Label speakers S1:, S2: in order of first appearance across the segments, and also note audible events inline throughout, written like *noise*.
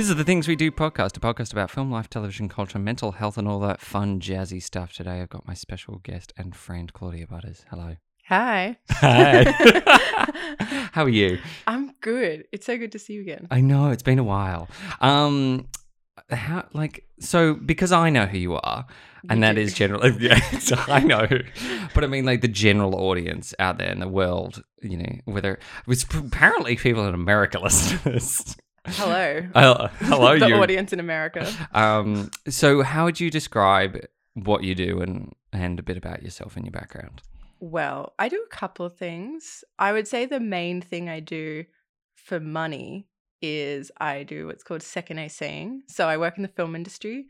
S1: This is the Things We Do podcast, a podcast about film, life, television, culture, mental health, and all that fun, jazzy stuff. Today I've got my special guest and friend, Claudia Butters. Hello.
S2: Hi.
S1: Hi. *laughs* How are you?
S2: I'm good. It's so good to see you again.
S1: I know, it's been a while. Um, how, like, so because I know who you are, and
S2: You
S1: that
S2: do.
S1: is general, *laughs* yeah, so I know, but I mean, like the general audience out there in the world, you know, whether it's apparently people in America *laughs* listen to this.
S2: Hello. *laughs*
S1: Uh, hello, *laughs*
S2: the
S1: you.
S2: audience in America.
S1: Um, so how would you describe what you do and and a bit about yourself and your background?
S2: Well, I do a couple of things. I would say the main thing I do for money is I do what's called second A ACing. So I work in the film industry.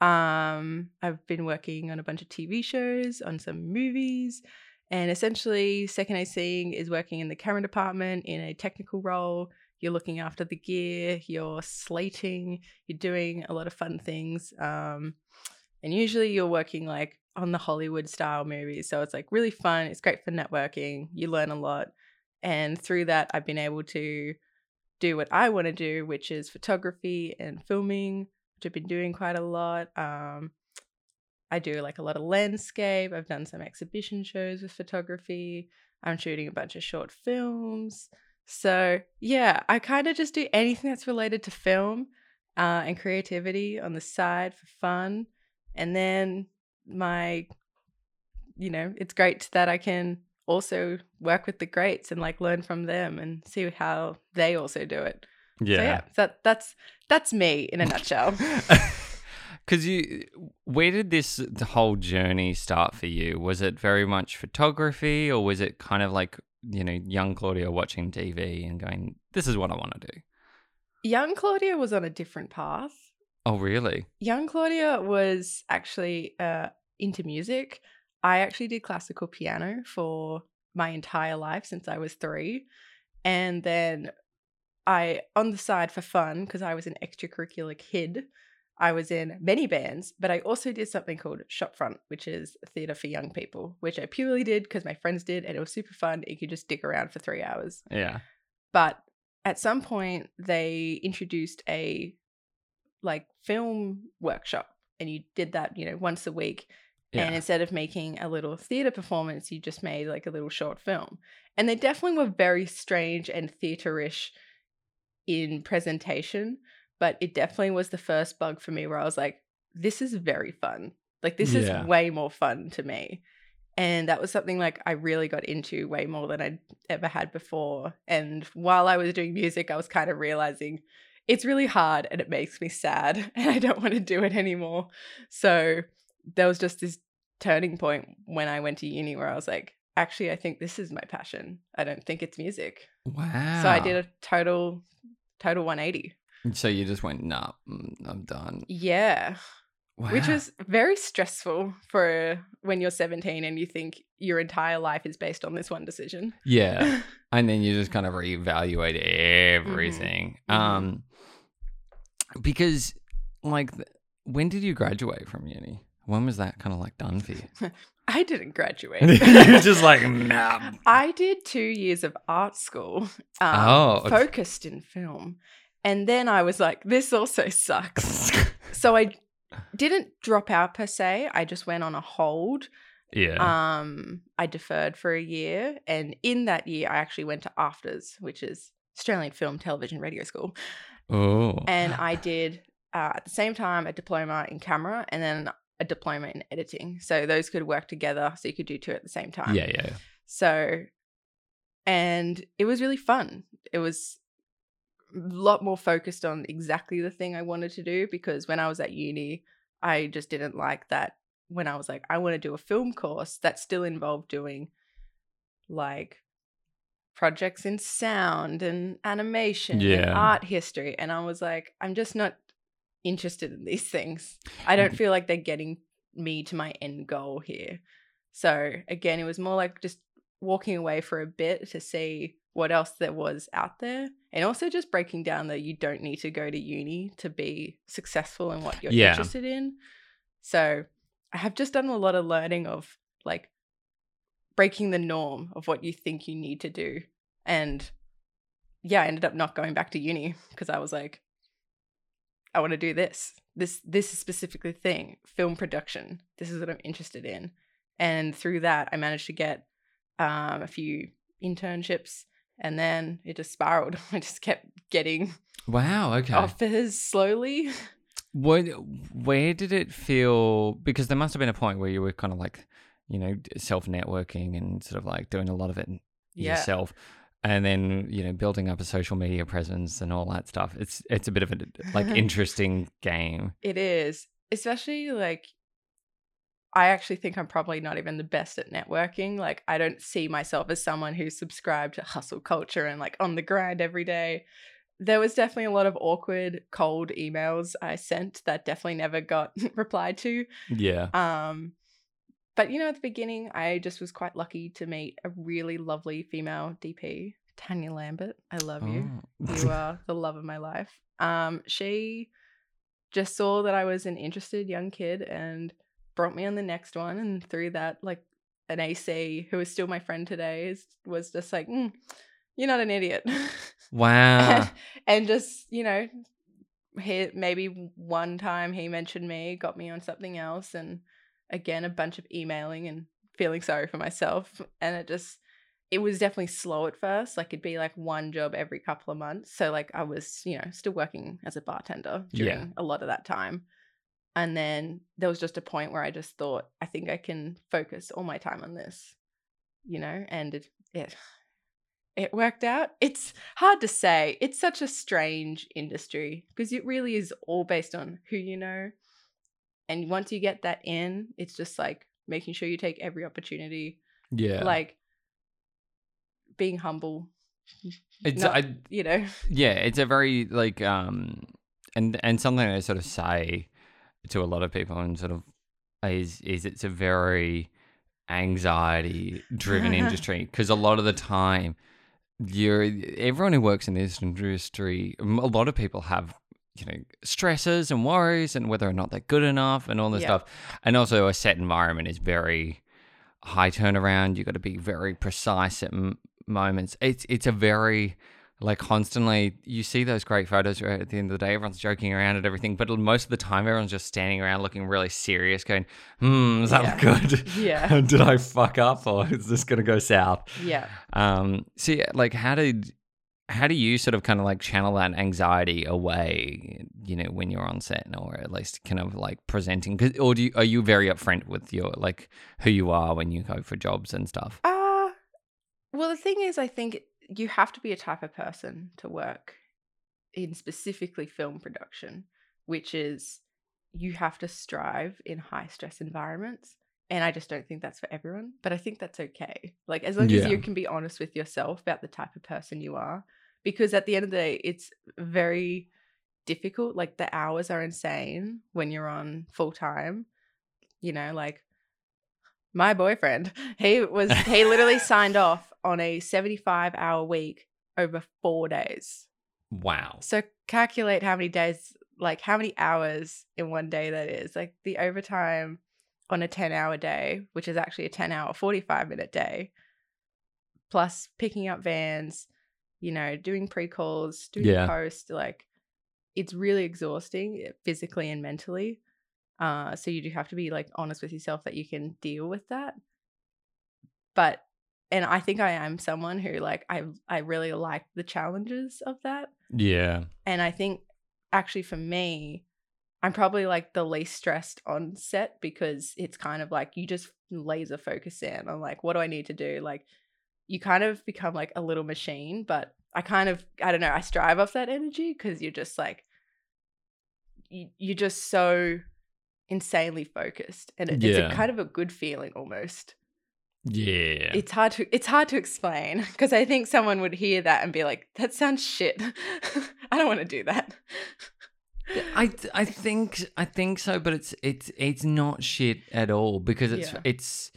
S2: Um, I've been working on a bunch of TV shows, on some movies, and essentially second ACing is working in the camera department in a technical role. You're looking after the gear, you're slating, you're doing a lot of fun things. Um, and usually you're working like on the Hollywood style movies. So it's like really fun. It's great for networking. You learn a lot. And through that, I've been able to do what I want to do, which is photography and filming, which I've been doing quite a lot. Um, I do like a lot of landscape. I've done some exhibition shows with photography. I'm shooting a bunch of short films. So, yeah, I kind of just do anything that's related to film uh, and creativity on the side for fun. And then my, you know, it's great that I can also work with the greats and like learn from them and see how they also do it. Yeah. So yeah, that that's that's me in a nutshell. *laughs*
S1: Because you, where did this whole journey start for you? Was it very much photography, or was it kind of like you know young Claudia watching TV and going, "This is what I want to do"?
S2: Young Claudia was on a different path.
S1: Oh, really?
S2: Young Claudia was actually uh, into music. I actually did classical piano for my entire life since I was three. And then I, on the side for fun, because I was an extracurricular kid, I was in many bands, but I also did something called Shopfront, which is theatre for young people, which I purely did because my friends did, and it was super fun. You could just stick around for three hours.
S1: Yeah.
S2: But at some point, they introduced a like film workshop, and you did that, you know, once a week.
S1: Yeah.
S2: And instead of making a little theater performance, you just made like a little short film. And they definitely were very strange and theaterish in presentation, but it definitely was the first bug for me where I was like, this is very fun. Like, this
S1: Yeah.
S2: is way more fun to me. And that was something like I really got into way more than I'd ever had before. And while I was doing music, I was kind of realizing it's really hard and it makes me sad *laughs* and I don't want to do it anymore. So there was just this turning point when I went to uni where I was like, actually, I think this is my passion. I don't think it's music.
S1: Wow.
S2: So I did a total, total 180.
S1: So you just went, "Nah, mm, I'm done."
S2: Yeah. Which
S1: Wow.
S2: was very stressful for when you're 17 and you think your entire life is based on this one decision.
S1: yeah. *laughs* and then you just kind of reevaluate everything.
S2: Mhm.
S1: Um, because like, when did you graduate from uni? When was that kind of like done for you? *laughs*
S2: I didn't graduate. *laughs*
S1: You're just like, nah.
S2: I did two years of art school, um,
S1: Oh,
S2: focused in film. And then I was like, this also sucks. *laughs* so I didn't drop out per se. I just went on a hold.
S1: yeah.
S2: Um, I deferred for a year. And in that year, I actually went to AFTRS, which is Australian Film, Television, Radio School.
S1: oh.
S2: And I *laughs* did uh, at the same time a diploma in camera and then a diploma in editing. So those could work together. So you could do two at the same time.
S1: yeah, yeah.
S2: So, and it was really fun. It was lot more focused on exactly the thing I wanted to do because when I was at uni, I just didn't like that. When I was like, I want to do a film course that still involved doing like projects in sound and animation and art history. And I was like, I'm just not interested in these things. I mm. don't feel like they're getting me to my end goal here. So again, it was more like just walking away for a bit to see what else there was out there and also just breaking down that you don't need to go to uni to be successful in what you're
S1: Yeah.
S2: interested in. So I have just done a lot of learning of like breaking the norm of what you think you need to do. And yeah, I ended up not going back to uni because I was like, I want to do this. This this is specifically thing, film production. This is what I'm interested in. And through that, I managed to get um, a few internships, and then it just spiraled. *laughs* I just kept getting
S1: Wow. Okay.
S2: offers slowly. *laughs*
S1: What, where did it feel? Because there must have been a point where you were kind of like, you know, self networking and sort of like doing a lot of it
S2: Yeah.
S1: yourself, and then you know building up a social media presence and all that stuff. It's it's a bit of a like *laughs* interesting game.
S2: It is, especially like I actually think I'm probably not even the best at networking. Like I don't see myself as someone who's subscribed to hustle culture and like on the grind every day. There was definitely a lot of awkward cold emails I sent that definitely never got *laughs* replied to.
S1: Yeah.
S2: Um but you know at the beginning I just was quite lucky to meet a really lovely female DP, Tanya Lambert. I love you
S1: Oh.
S2: you *laughs* are the love of my life. Um, she just saw that I was an interested young kid and brought me on the next one, and through that, like an AC who is still my friend today is, was just like, "Mm, "You're not an idiot," *laughs*
S1: wow.
S2: and just you know, he maybe one time he mentioned me, got me on something else, and again a bunch of emailing and feeling sorry for myself, and it just it was definitely slow at first. Like it'd be like one job every couple of months. So like I was, you know, still working as a bartender during
S1: Yeah.
S2: a lot of that time. And then there was just a point where I just thought, I think I can focus all my time on this, you know, and it it it worked out. It's hard to say. It's such a strange industry because it really is all based on who you know. And once you get that in, it's just like making sure you take every opportunity
S1: Yeah.
S2: like being humble
S1: it's
S2: not-
S1: I,
S2: you know
S1: yeah. It's a very like um and and something I sort of say to a lot of people and sort of is is it's a very anxiety driven *laughs* industry because a lot of the time you're everyone who works in this industry a lot of people have you know stresses and worries and whether or not they're good enough and all this
S2: Yeah.
S1: stuff. And also a set environment is very high turnaround. You've got to be very precise at m- moments. It's it's a very like constantly you see those great photos where at the end of the day everyone's joking around and everything but most of the time everyone's just standing around looking really serious going hmm is that
S2: Yeah.
S1: good? *laughs*
S2: Yeah. *laughs*
S1: did i fuck up or is this gonna go south?
S2: Yeah.
S1: Um so yeah, like how did how do you sort of kind of like channel that anxiety away you know when you're on set or at least kind of like presenting? 'Cause- or do you, are you very upfront with your like who you are when you go for jobs and stuff?
S2: Uh well the thing is i think you have to be a type of person to work in specifically film production which is you have to strive in high stress environments and i just don't think that's for everyone but i think that's okay like as long
S1: Yeah.
S2: as you can be honest with yourself about the type of person you are because at the end of the day it's very difficult like the hours are insane when you're on full time you know like my boyfriend *laughs* he was he literally *laughs* signed off on a 75 hour week over four days.
S1: Wow.
S2: So calculate how many days like how many hours in one day that is. Like the overtime on a 10 hour day which is actually a 10 hour 45 minute day plus picking up vans you know doing pre-calls doing
S1: Yeah.
S2: post like it's really exhausting eh, physically and mentally. Uh so you do have to be like honest with yourself that you can deal with that. But and i think i am someone who like i i really like the challenges of that.
S1: Yeah.
S2: And I think actually for me, I'm probably like the least stressed on set because it's kind of like you just laser focus in on like, what do I need to do? Like, you kind of become like a little machine, but I kind of, I don't know, I strive off that energy because you're just like, you, you're just so insanely focused and it, it's a kind of a good feeling almost
S1: yeah
S2: it's hard to it's hard to explain because I think someone would hear that and be like, "That sounds shit. *laughs* I don't want to do that."
S1: I I think I think so, but it's it's it's not shit at all because it's
S2: Yeah.
S1: it's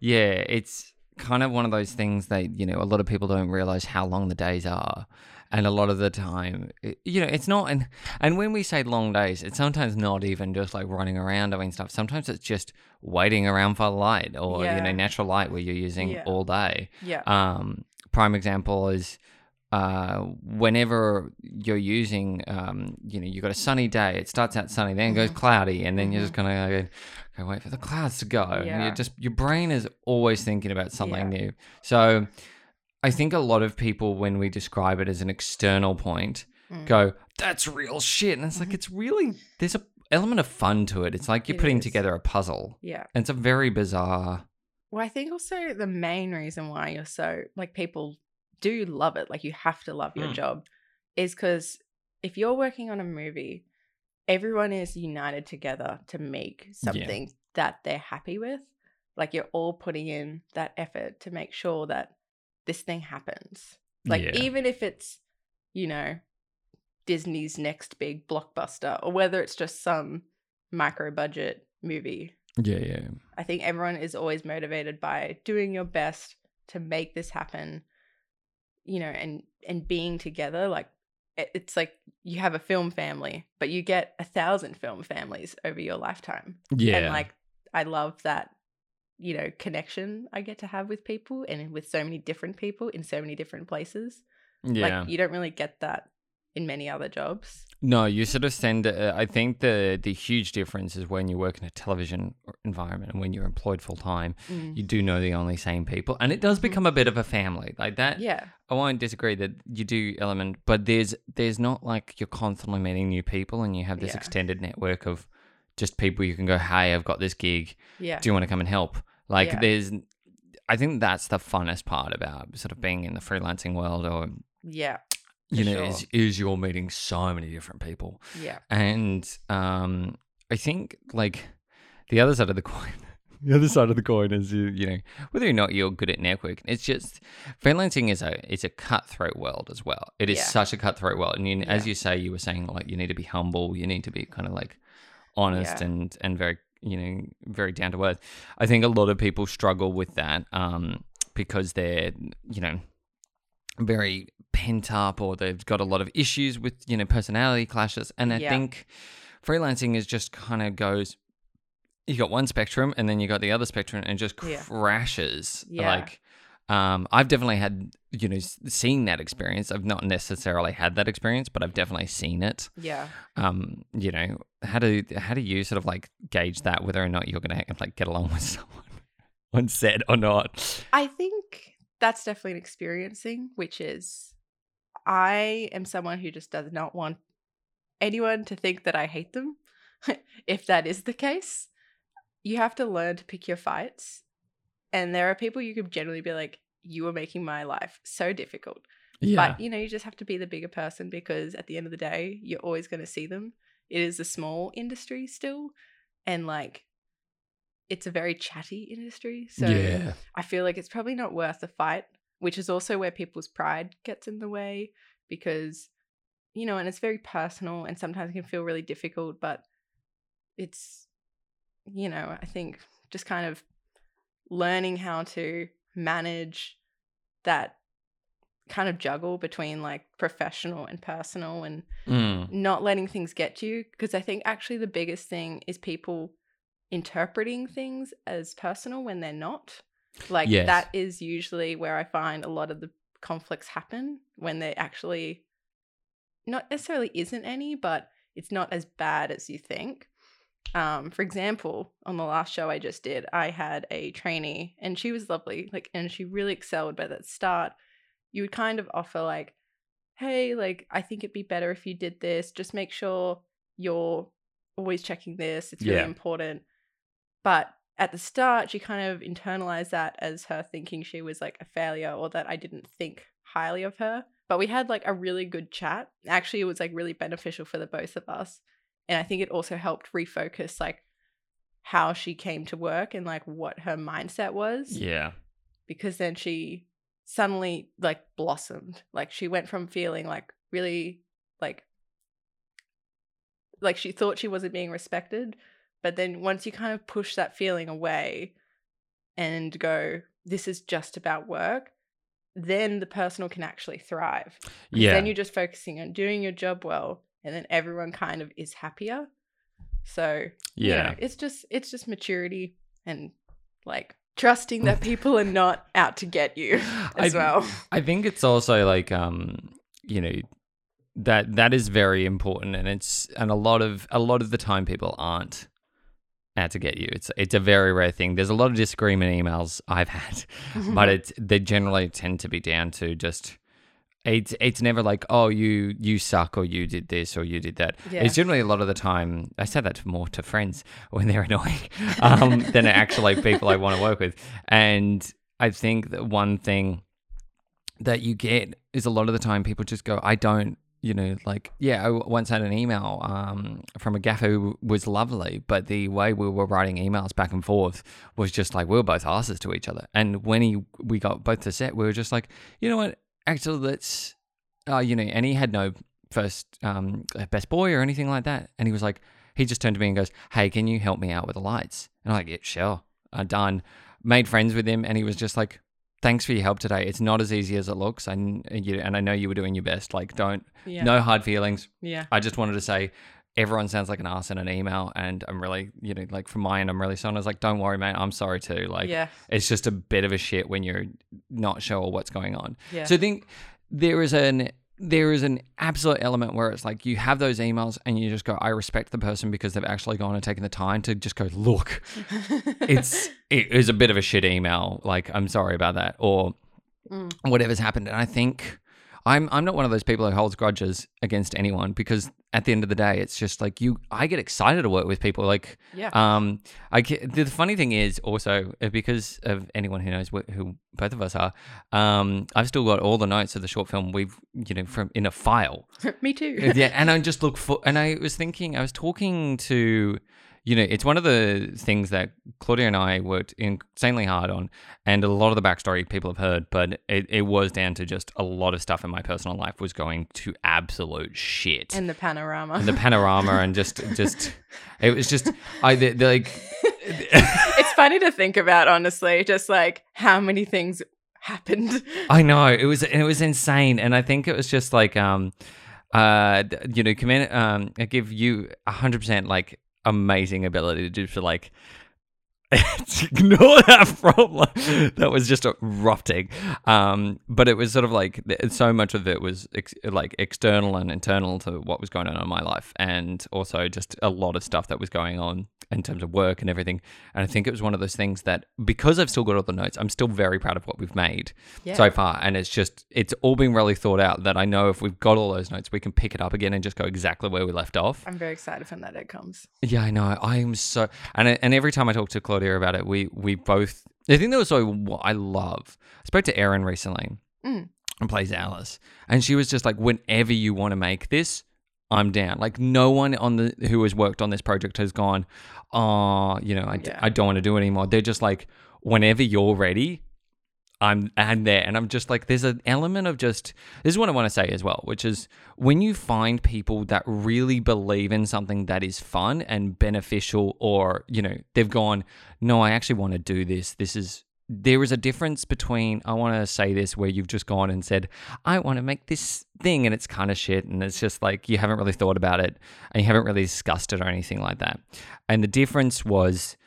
S1: yeah, it's kind of one of those things that you know a lot of people don't realize how long the days are, and a lot of the time, it- you know, it's not. And and when we say long days, it's sometimes not even just like running around doing stuff. Sometimes it's just waiting around for light or you know natural light where you're using
S2: Yeah.
S1: all day.
S2: Yeah.
S1: Um, prime example is uh, whenever you're using, um, you know, you've got a sunny day, it starts out sunny, then it goes
S2: Mhm.
S1: cloudy, and then you're just
S2: Mhm.
S1: gonna go, okay, wait for the clouds to go. Yeah. And
S2: Yeah.
S1: you just your brain is always thinking about something
S2: Yeah.
S1: new. So I think a lot of people, when we describe it as an external point,
S2: Mm.
S1: go, "That's real shit," and it's like
S2: Mhm.
S1: it's really there's a element of fun to it. It's like you're
S2: It
S1: putting
S2: is.
S1: together a puzzle.
S2: Yeah.
S1: And it's a very bizarre.
S2: Well, I think also the main reason why you're so like people do love it, like you have to love your
S1: Mm.
S2: job, is because if you're working on a movie, everyone is united together to make something that they're happy with. Like you're all putting in that effort to make sure that this thing happens. Like
S1: Yeah.
S2: even if it's, you know, Disney's next big blockbuster, or whether it's just some micro budget movie
S1: Yeah, yeah,
S2: I think everyone is always motivated by doing your best to make this happen, you know, and and being together. Like it's like you have a film family, but you get a thousand film families over your lifetime.
S1: yeah.
S2: And like I love that, you know, connection I get to have with people and with so many different people in so many different places.
S1: yeah.
S2: Like you don't really get that in many other jobs.
S1: No, you sort of send. Uh, I think the the huge difference is when you work in a television environment and when you're employed full time, you do know the only same people, and it does
S2: Mhm.
S1: become a bit of a family like that.
S2: Yeah.
S1: I won't disagree that you do element, but there's there's not like you're constantly meeting new people and you have this
S2: Yeah.
S1: extended network of just people you can go, hey, I've got this gig.
S2: Yeah.
S1: Do you want to come and help? Like
S2: Yeah.
S1: there's, I think that's the funnest part about sort of being in the freelancing world, or
S2: Yeah.
S1: you know,
S2: sure.
S1: is is you're meeting so many different people,
S2: Yeah.
S1: and um, I think like the other side of the *laughs* coin. The other side of the coin is you, you know whether or not you're good at networking. It's just freelancing is a it's a cutthroat world as well. It is
S2: Yeah.
S1: such a cutthroat world, and you, as you say, you were saying like you need to be humble. You need to be kind of like honest
S2: Yeah.
S1: and and very you know very down to earth. I think a lot of people struggle with that um, because they're you know very pent up or they've got a lot of issues with you know personality clashes, and I
S2: Yeah.
S1: think freelancing is just kind of goes you got one spectrum and then you got the other spectrum and it just crashes
S2: Yeah.
S1: like um, i've definitely had you know seen that experience i've not necessarily had that experience but i've definitely seen it
S2: Yeah.
S1: um, you know how do how do you sort of like gauge that whether or not you're gonna like get along *laughs* with someone on set or not
S2: I think that's definitely an experiencing, which is I am someone who just does not want anyone to think that I hate them. *laughs* if that is the case, you have to learn to pick your fights. And there are people you could generally be like, you are making my life so difficult.
S1: yeah
S2: But you know, you just have to be the bigger person because at the end of the day, you're always going to see them. It is a small industry still. And like, it's a very chatty industry. So
S1: yeah
S2: I feel like it's probably not worth the fight, which is also where people's pride gets in the way because, you know, and it's very personal and sometimes it can feel really difficult, but it's, you know, I think just kind of learning how to manage that kind of juggle between like professional and personal and
S1: Mm.
S2: not letting things get to you because I think actually the biggest thing is people interpreting things as personal when they're not. Like
S1: Yes.
S2: that is usually where I find a lot of the conflicts happen when there actually not necessarily isn't any, but it's not as bad as you think. Um, for example, on the last show I just did, I had a trainee and she was lovely, like, and she really excelled. But at the start, you would kind of offer like, "Hey, like, I think it'd be better if you did this. Just make sure you're always checking this. It's really
S1: Yeah.
S2: important." But at the start, she kind of internalized that as her thinking she was like a failure or that I didn't think highly of her. But we had like a really good chat. Actually, it was like really beneficial for the both of us. And I think it also helped refocus like how she came to work and like what her mindset was.
S1: Yeah.
S2: Because then she suddenly like blossomed. Like she went from feeling like really like like she thought she wasn't being respected, but then once you kind of push that feeling away and go this is just about work, then the personal can actually thrive.
S1: Yeah
S2: Then you're just focusing on doing your job well and then everyone kind of is happier. So, you
S1: yeah
S2: know, it's just it's just maturity and like trusting that *laughs* people are not out to get you *laughs* as
S1: I-
S2: well.
S1: I think it's also like um, you know, that that is very important and it's and a lot of a lot of the time people aren't out to get you. It's it's a very rare thing. There's a lot of disagreement emails I've had, but *laughs* it's they generally tend to be down to just it's it's never like oh you you suck or you did this or you did that.
S2: Yeah.
S1: It's generally a lot of the time I say that more to friends when they're *laughs* annoying um, than actually people I want to work with. And I think that one thing that you get is a lot of the time people just go I don't you know like yeah I once had an email um, from a gaffer who was lovely but the way we were writing emails back and forth was just like we were both asses to each other and when he we got both to set we were just like you know what actually let's uh, you know and he had no first um, best boy or anything like that. And he was like he just turned to me and goes hey can you help me out with the lights? And i'm like yeah sure. Uh, done. Made friends with him and he was just like thanks for your help today. It's not as easy as it looks and you and i know you were doing your best. Like don't
S2: Yeah.
S1: no hard feelings.
S2: Yeah.
S1: i just wanted to say everyone sounds like an ass in an email and i'm really you know like from my end i'm really sorry I was like don't worry mate i'm sorry too like
S2: yeah.
S1: it's just a bit of a shit when you're not sure what's going on
S2: Yeah.
S1: so I think there is an there is an absolute element where it's like you have those emails and you just go, I respect the person because they've actually gone and taken the time to just go, look, *laughs* it's it is a bit of a shit email. Like, I'm sorry about that. Or
S2: Mm.
S1: whatever's happened. And I think I'm I'm not one of those people who holds grudges against anyone because at the end of the day, it's just like you I get excited to work with people. Like
S2: yeah.
S1: um, I get, the funny thing is also uh, because of anyone who knows wh- who both of us are, um, I've still got all the notes of the short film we've you know from in a file. *laughs*
S2: Me too.
S1: yeah, and I just look for, and I was thinking, I was talking to, you know, it's one of the things that Claudia and I worked insanely hard on, and a lot of the backstory people have heard, but it, it was down to just a lot of stuff in my personal life was going to absolute shit
S2: and the panorama.
S1: and the panorama and just just *laughs* it was just I the, the, like *laughs*
S2: it's funny to think about, honestly, just like how many things happened.
S1: I know it was it was insane and I think it was just like um uh you know commend um I give you a hundred percent like amazing ability to do for like *laughs* ignore that problem that was just a rough take um but it was sort of like so much of it was ex- like external and internal to what was going on in my life and also just a lot of stuff that was going on in terms of work and everything and i think it was one of those things that because i've still got all the notes i'm still very proud of what we've made
S2: Yeah.
S1: so far and it's just it's all been really thought out that i know if we've got all those notes we can pick it up again and just go exactly where we left off
S2: I'm very excited when that day comes.
S1: yeah, I know. I am so and and every time I talk to Claudia about it, we we both. The thing that was so what I love. I spoke to Erin recently,
S2: Mm.
S1: and plays Alice, and she was just like, "Whenever you want to make this, I'm down." Like no one on the who has worked on this project has gone, "Oh, you know, I,
S2: Yeah.
S1: I don't want to do it anymore." They're just like, "Whenever you're ready." I'm and there, and I'm just like, there's an element of just this is what I want to say as well, which is when you find people that really believe in something that is fun and beneficial, or you know, they've gone, no, I actually want to do this. This is there is a difference between I want to say this where you've just gone and said, I want to make this thing, and it's kind of shit, and it's just like you haven't really thought about it and you haven't really discussed it or anything like that. And the difference was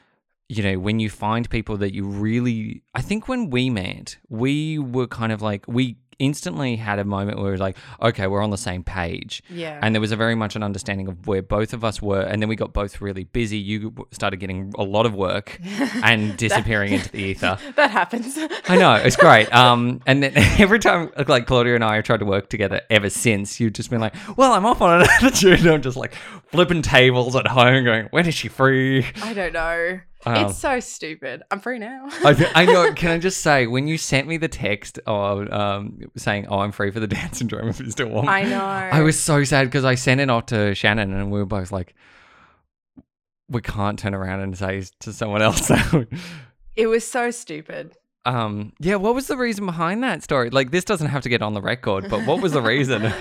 S1: you know, when you find people that you really, I think when we met, we were kind of like, we instantly had a moment where we were like, okay, we're on the same page.
S2: Yeah.
S1: And there was a very much an understanding of where both of us were. And then we got both really busy. You started getting a lot of work *laughs* and disappearing into the ether. *laughs*
S2: that happens.
S1: I know it's great. Um, and then *laughs* every time like Claudia and I have tried to work together ever since, you've just been like, "Well, I'm off on another tune." I'm just like flipping tables at home, going, "When is she free?"
S2: I don't know.
S1: Um,
S2: it's so stupid. I'm free now. *laughs*
S1: I, I know. *laughs* Can I just say, when you sent me the text of um, saying, "Oh, I'm free for the Down syndrome if you still want,"
S2: I know.
S1: I was so sad because I sent it off to Shannon, and we were both like, "We can't turn around and say to someone else. *laughs*
S2: It was so stupid.
S1: Um, yeah, what was the reason behind that story? Like, this doesn't have to get on the record, but what was the reason?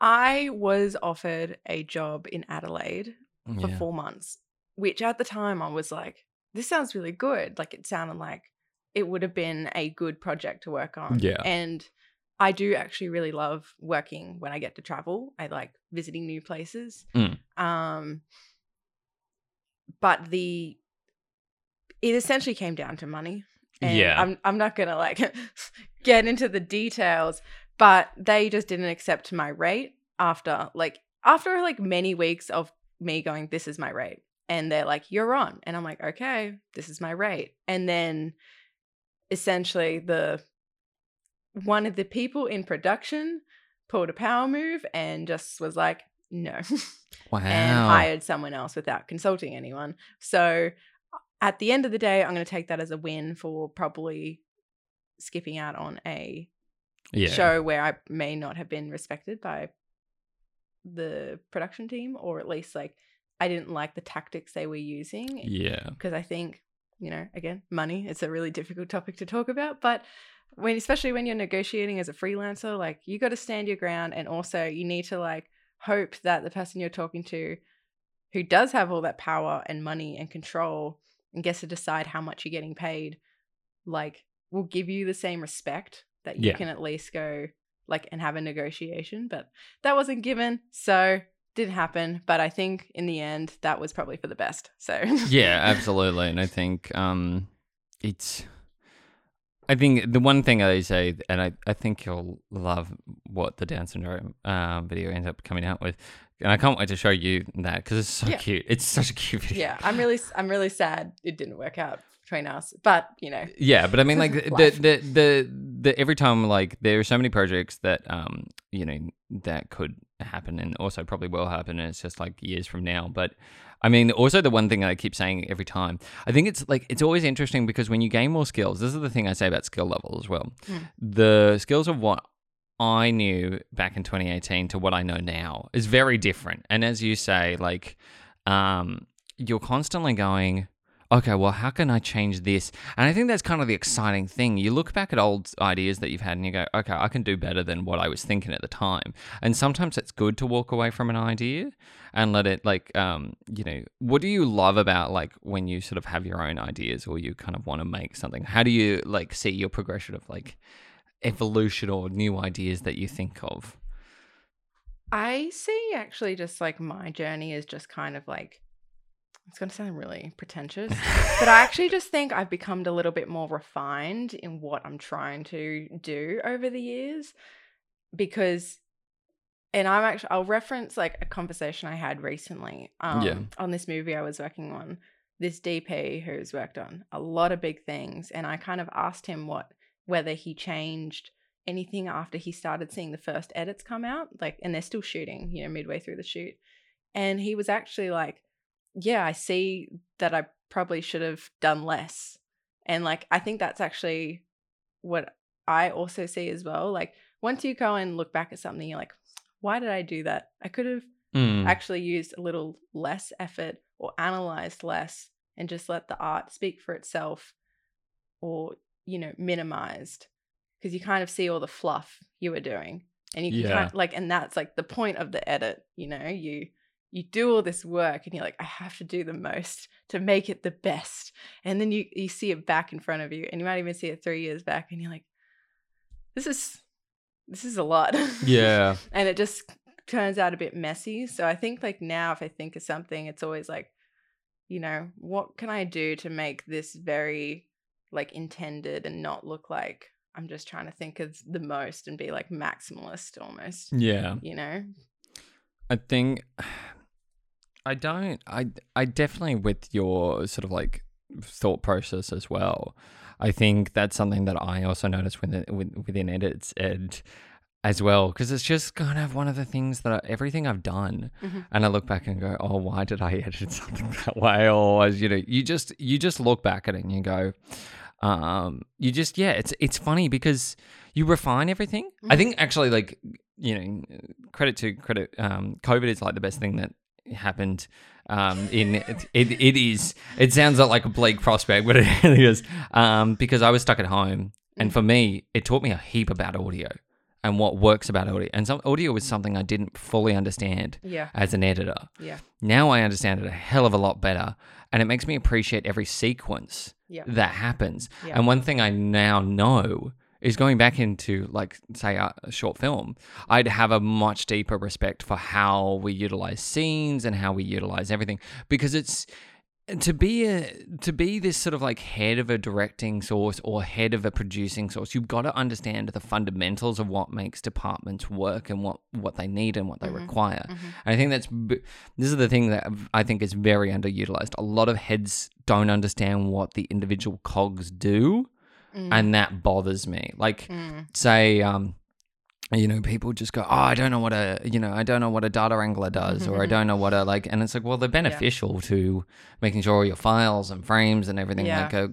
S2: I was offered a job in Adelaide for
S1: yeah.
S2: four months, which at the time I was like, this sounds really good. Like it sounded like it would have been a good project to work on.
S1: Yeah.
S2: And I do actually really love working when I get to travel. I like visiting new places.
S1: Mm.
S2: Um but the it essentially came down to money. And
S1: Yeah.
S2: I'm I'm not gonna like *laughs* get into the details, but they just didn't accept my rate after like after like many weeks of me going, This is my rate. And they're like, You're on. And I'm like, Okay, this is my rate. And then essentially the one of the people in production pulled a power move and just was like, No. *laughs*
S1: Wow.
S2: and hired someone else without consulting anyone. So at the end of the day, I'm going to take that as a win for probably skipping out on a
S1: yeah.
S2: show where I may not have been respected by the production team, or at least like I didn't like the tactics they were using
S1: Yeah.
S2: because I think you know again money it's a really difficult topic to talk about but when especially when you're negotiating as a freelancer like you got to stand your ground and also you need to like hope that the person you're talking to who does have all that power and money and control and gets to decide how much you're getting paid like will give you the same respect that you
S1: Yeah.
S2: can at least go like and have a negotiation but that wasn't given so didn't happen but i think in the end that was probably for the best so
S1: yeah, *laughs* absolutely. And I think um, it's. I think the one thing I say, and I, I think you'll love what the Down syndrome um, video ends up coming out with, and I can't wait to show you that because it's so
S2: Yeah.
S1: cute. It's such a cute video.
S2: yeah i'm really i'm really sad it didn't work out between us but you know
S1: Yeah, but I mean, like the, the the the every time, like there are so many projects that um you know that could happen, and also probably will happen. And it's just like years from now. But I mean, also the one thing I keep saying every time, I think it's like it's always interesting because when you gain more skills, this is the thing I say about skill level as well.
S2: Mm.
S1: The skills of what I knew back in 2018 to what I know now is very different. And as you say, like, um, you're constantly going, okay, well, how can I change this? And I think that's kind of the exciting thing. You look back at old ideas that you've had and you go, okay, I can do better than what I was thinking at the time. And sometimes it's good to walk away from an idea and let it, like, um, you know, what do you love about, like, when you sort of have your own ideas or you kind of want to make something? How do you, like, see your progression of, like, evolution or new ideas that you think of?
S2: i see actually just like my journey is just kind of like it's going to sound really pretentious *laughs* but i actually just think i've become a little bit more refined in what i'm trying to do over the years because and i'm actually i'll reference like a conversation i had recently um,
S1: Yeah.
S2: on this movie i was working on this dp who's worked on a lot of big things and i kind of asked him what whether he changed anything after he started seeing the first edits come out like and they're still shooting you know midway through the shoot and he was actually like yeah i see that i probably should have done less and like i think that's actually what i also see as well like once you go and look back at something you're like why did i do that i could have
S1: Mm.
S2: actually used a little less effort or analyzed less and just let the art speak for itself or you know minimized because you kind of see all the fluff you were doing and you can
S1: Yeah.
S2: kind of, like and that's like the point of the edit you know you you do all this work and you're like i have to do the most to make it the best and then you you see it back in front of you and you might even see it three years back and you're like this is this is a lot
S1: Yeah. *laughs*
S2: and it just turns out a bit messy. So I think like now if I think of something, it's always like, you know, what can I do to make this very like intended and not look like I'm just trying to think of the most and be like maximalist almost,
S1: Yeah.
S2: you know?
S1: I think *sighs* I don't. I I definitely with your sort of like thought process as well. I think that's something that I also notice within with- within edits and as well because it's just kind of one of the things that I, everything I've done
S2: Mhm.
S1: and I look back and go, oh, why did I edit *laughs* something that way? Or as you know, you just you just look back at it and you go, um, you just yeah, it's it's funny because you refine everything. I
S2: Mhm.
S1: think actually like you know credit to credit um covid is like the best thing that happened um in it, it, it is it sounds like a bleak prospect but *laughs* it really is um because i was stuck at home and
S2: Mm.
S1: for me it taught me a heap about audio and what works about audio and some audio was something i didn't fully understand
S2: Yeah.
S1: as an editor
S2: Yeah.
S1: now i understand it a hell of a lot better and it makes me appreciate every sequence
S2: Yeah.
S1: that happens
S2: Yeah.
S1: and one thing I now know is going back into, like, say, a short film, I'd have a much deeper respect for how we utilize scenes and how we utilize everything because it's to be a to be this sort of like head of a directing source or head of a producing source, you've got to understand the fundamentals of what makes departments work and what what they need and what they
S2: Mhm.
S1: require.
S2: Mhm.
S1: And I think that's this is the thing that I think is very underutilized. A lot of heads don't understand what the individual cogs do,
S2: Mm.
S1: and that bothers me. Like
S2: Mm.
S1: say um you know people just go oh i don't know what a you know i don't know what a data wrangler does or i *laughs* don't know what a like and it's like well they're beneficial to making sure all your files and frames and everything
S2: Yeah.
S1: like uh,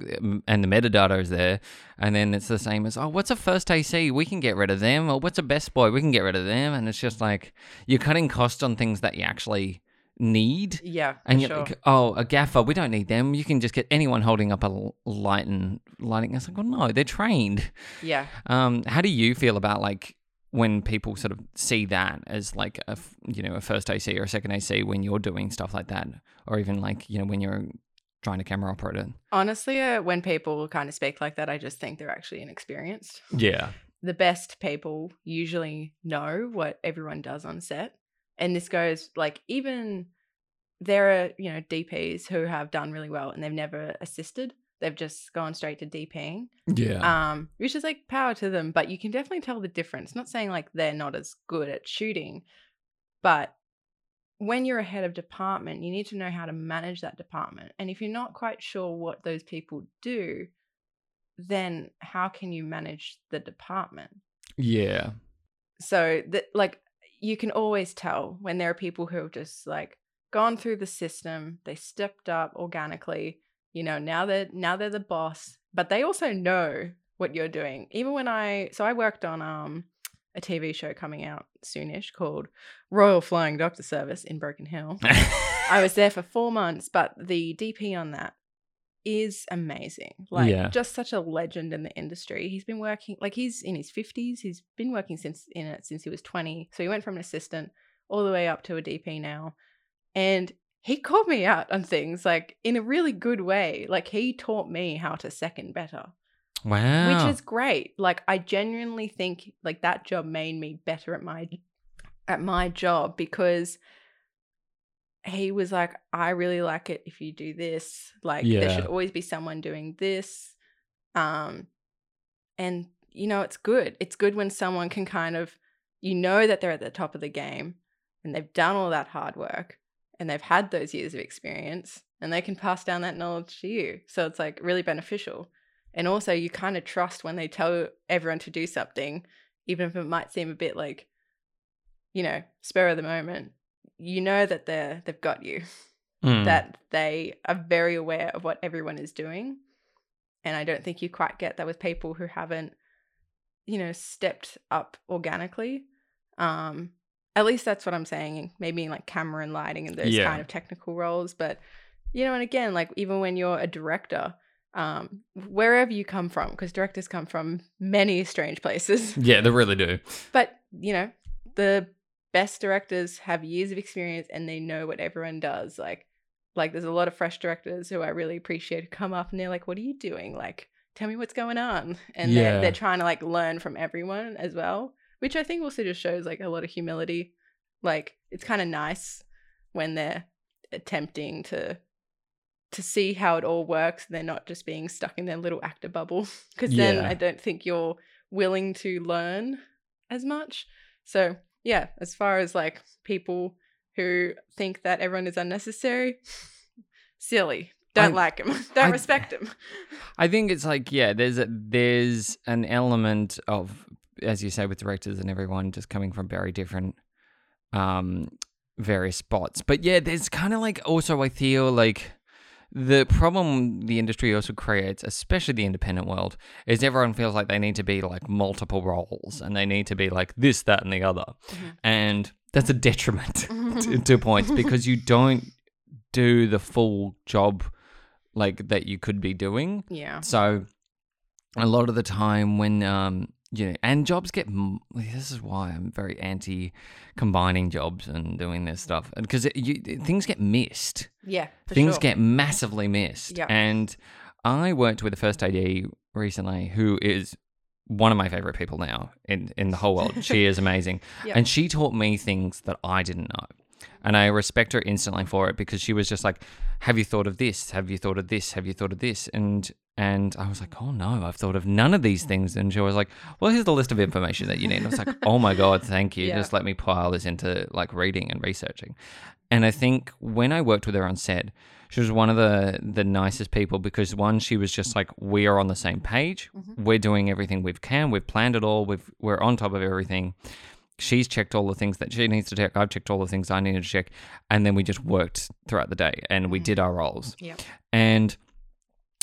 S1: and the metadata is there and then it's the same as oh what's a first ac we can get rid of them or what's a best boy we can get rid of them and it's just like you're cutting costs on things that you actually need
S2: Yeah,
S1: and you're
S2: sure.
S1: like, oh, a gaffer, we don't need them. You can just get anyone holding up a light and lighting. It's like, well, no, they're trained.
S2: yeah.
S1: Um, how do you feel about like when people sort of see that as like a you know a first AC or a second AC when you're doing stuff like that, or even like you know when you're trying to camera operate it?
S2: Honestly, uh, when people kind of speak like that, I just think they're actually inexperienced.
S1: Yeah,
S2: The best people usually know what everyone does on set. And this goes like even there are, you know, DPs who have done really well and they've never assisted. They've just gone straight to DPing.
S1: yeah,
S2: Um, which is like power to them, but you can definitely tell the difference. Not saying like they're not as good at shooting, but when you're a head of department, you need to know how to manage that department. And if you're not quite sure what those people do, then how can you manage the department?
S1: yeah,
S2: So that like you can always tell when there are people who have just like gone through the system, they stepped up organically, you know, now they're now they're the boss, but they also know what you're doing. Even when I so I worked on um a TV show coming out soonish called Royal Flying Doctor Service in Broken Hill. I was there for four months, but the DP on that is amazing. Like
S1: Yeah.
S2: just such a legend in the industry. He's been working like he's in his fifties. He's been working since in it since he was twenty. So he went from an assistant all the way up to a DP now. And he called me out on things like in a really good way. Like he taught me how to second better
S1: wow,
S2: which is great. Like I genuinely think like that job made me better at my at my job because he was like, I really like it if you do this. Like there should always be someone doing this. Um and you know, it's good. It's good when someone can kind of you know that they're at the top of the game and they've done all that hard work and they've had those years of experience and they can pass down that knowledge to you. So it's like really beneficial. And also, you kind of trust when they tell everyone to do something, even if it might seem a bit like, you know, spur of the moment. You know that they're they've got you,
S1: Mm.
S2: that they are very aware of what everyone is doing. And I don't think you quite get that with people who haven't, you know, stepped up organically. Um, at least that's what I'm saying. Maybe in like camera and lighting and those
S1: Yeah.
S2: kind of technical roles. But you know, and again, like even when you're a director, um, wherever you come from, because directors come from many strange places.
S1: yeah, they really do.
S2: But you know, the best directors have years of experience and they know what everyone does. Like, like there's a lot of fresh directors who I really appreciate who come up and they're like, "What are you doing? Like, tell me what's going on." And
S1: Yeah.
S2: they're they're trying to like learn from everyone as well, which I think also just shows like a lot of humility. Like, it's kind of nice when they're attempting to to see how it all works. They're not just being stuck in their little actor bubble because then
S1: Yeah.
S2: I don't think you're willing to learn as much. So, yeah, as far as like people who think that everyone is unnecessary, *sighs* silly. Don't
S1: I-
S2: like them. *laughs* Don't
S1: I-
S2: respect them. *laughs*
S1: I think it's like yeah, there's a there's an element of as you say with directors and everyone just coming from very different um various spots. But yeah, there's kind of like also I feel like the problem the industry also creates, especially the independent world, is everyone feels like they need to be like multiple roles and they need to be like this, that, and the other.
S2: Mhm.
S1: And that's a detriment *laughs* to, to points because you don't do the full job like that you could be doing.
S2: Yeah.
S1: So a lot of the time when um you know and jobs get this is why I'm very anti combining jobs and doing this stuff because you, things get missed.
S2: Yeah.
S1: Things
S2: sure.
S1: get massively missed.
S2: Yeah.
S1: And I worked with a first AD recently who is one of my favorite people now in in the whole world. she *laughs* is amazing. And she taught me things that I didn't know. And I respect her instantly for it because she was just like, "Have you thought of this? Have you thought of this? Have you thought of this?" And and I was like, "Oh no, I've thought of none of these things." And she was like, "Well, here's the list of information that you need." And I was like, "Oh my god, thank you! *laughs*
S2: Yeah.
S1: Just let me pile this into like reading and researching." And I think when I worked with her on set, she was one of the the nicest people because one, she was just like, "We are on the same page. Mm-hmm. We're doing everything we can. We've planned it all. We've we're on top of everything." She's checked all the things that she needs to check. I've checked all the things I needed to check. And then we just worked throughout the day and we did mm-hmm. our roles.
S2: Yeah.
S1: And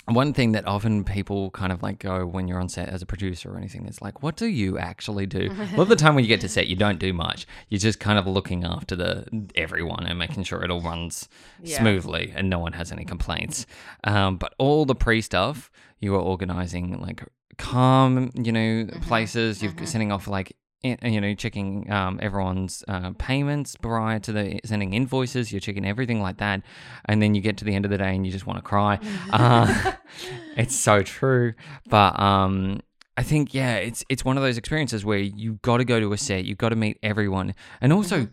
S1: one thing that often people kind of like go when you're on set as a producer or anything is like, what do you actually do? a lot of the time when you get to set, you don't do much. You're just kind of looking after the everyone and making sure it all runs
S2: Yeah.
S1: smoothly and no one has any complaints. Um, but all the pre stuff, you are organizing like calm, you know, mm-hmm. places. You're mm-hmm. sending off like in- you know, checking um, everyone's uh, payments prior to the sending invoices. You're checking everything like that, and then you get to the end of the day and you just want to cry. Uh, *laughs* *laughs* it's so true, but um, I think yeah, it's it's one of those experiences where you've got to go to a set, you've got to meet everyone, and also.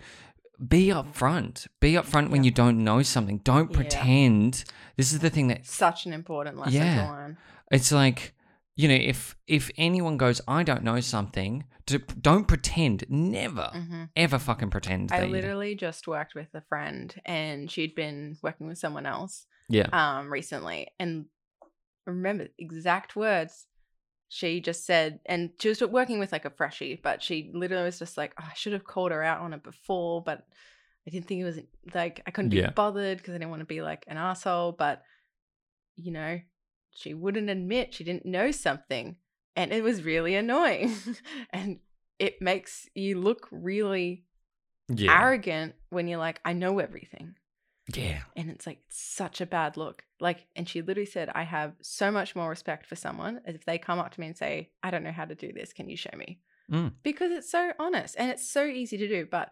S1: Be upfront. Be upfront when you don't know something. Don't
S2: Yeah.
S1: pretend. This is the thing that
S2: Such an important lesson
S1: Yeah.
S2: to learn.
S1: it's like, you know, if if anyone goes, I don't know something, to, don't pretend. Never,
S2: Mhm.
S1: ever fucking pretend.
S2: I
S1: that you-
S2: literally just worked with a friend and she'd been working with someone else
S1: yeah,
S2: um recently and remember exact words she just said and she was working with like a freshie but she literally was just like oh, I should have called her out on it before but I didn't think it was like I couldn't be
S1: Yeah.
S2: bothered because I didn't want to be like an asshole but you know she wouldn't admit she didn't know something and it was really annoying *laughs* and it makes you look really
S1: yeah,
S2: arrogant when you're like I know everything.
S1: Yeah,
S2: and it's like such a bad look like and she literally said i have so much more respect for someone as if they come up to me and say i don't know how to do this can you show me
S1: Mm.
S2: because it's so honest and it's so easy to do but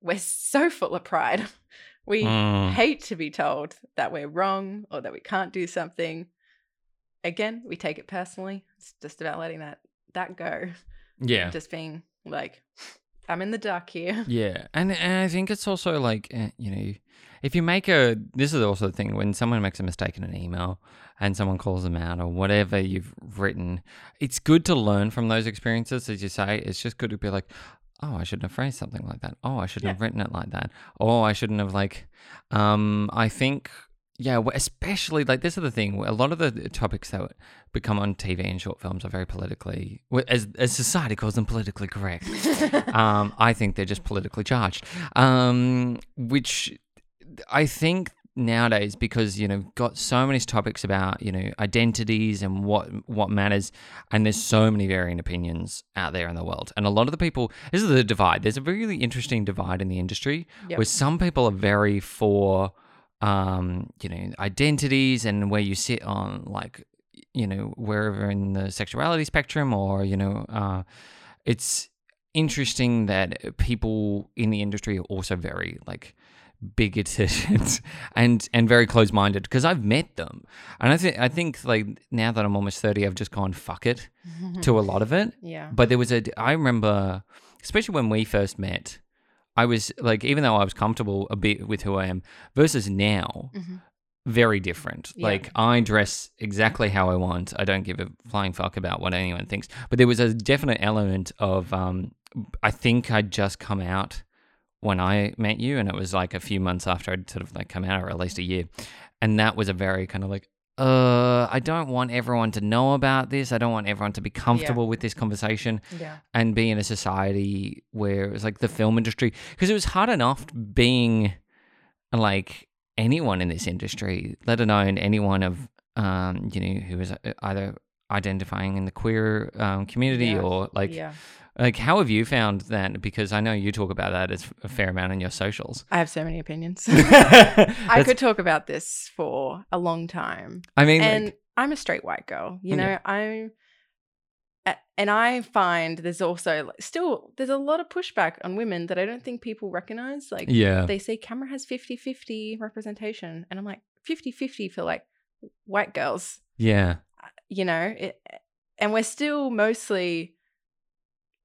S2: we're so full of pride. *laughs* We
S1: Mm.
S2: hate to be told that we're wrong or that we can't do something again we take it personally it's just about letting that that go
S1: yeah,
S2: just being like *laughs* i'm in the dark here *laughs*
S1: yeah. And and I think it's also like eh, you know, if you make a this is also the thing when someone makes a mistake in an email and someone calls them out or whatever you've written, it's good to learn from those experiences. As you say, it's just good to be like. Oh, I shouldn't have phrased something like that. Oh, I shouldn't
S2: Yeah.
S1: have written it like that. Oh, I shouldn't have like. Um, I think yeah, especially like this is the thing. A lot of the topics that become on TV and short films are very politically, as as society calls them, politically correct. *laughs* um, I think they're just politically charged. Um, which I think nowadays, because you know, got so many topics about you know identities and what what matters, and there's so many varying opinions out there in the world, and a lot of the people. This is the divide. There's a really interesting divide in the industry
S2: Yep.
S1: where some people are very for um, you know, identities and where you sit on like, you know, wherever in the sexuality spectrum or, you know, uh, it's interesting that people in the industry are also very like bigoted *laughs* and and very close-minded because I've met them. And I think I think like now that I'm almost 30 I've just gone fuck it *laughs* to a lot of it.
S2: Yeah.
S1: But there was a I remember especially when we first met I was like even though I was comfortable a bit with who I am versus now
S2: Mhm.
S1: very different
S2: Yeah.
S1: like I dress exactly how I want I don't give a flying fuck about what anyone thinks but there was a definite element of um I think I'd just come out when I met you and it was like a few months after I'd sort of like come out or at least a year and that was a very kind of like uh I don't want everyone to know about this. I don't want everyone to be comfortable with this conversation
S2: yeah.
S1: and be in a society where it was like the film industry because it was hard enough being like anyone in this industry let alone anyone of um you know who is uh, either identifying in the queer um, community
S2: Yeah.
S1: or like
S2: yeah
S1: like how have you found that because i know you talk about that as a fair amount in your socials
S2: I have so many opinions. *laughs* I could talk about this for a long time.
S1: i mean
S2: And
S1: like,
S2: I'm a straight white girl, you
S1: Yeah.
S2: know, I'm and I find there's also still there's a lot of pushback on women that I don't think people recognize. Like
S1: yeah
S2: they say camera has 50-50 representation and I'm like 50-50 for like white girls,
S1: yeah uh,
S2: you know, it, and we're still mostly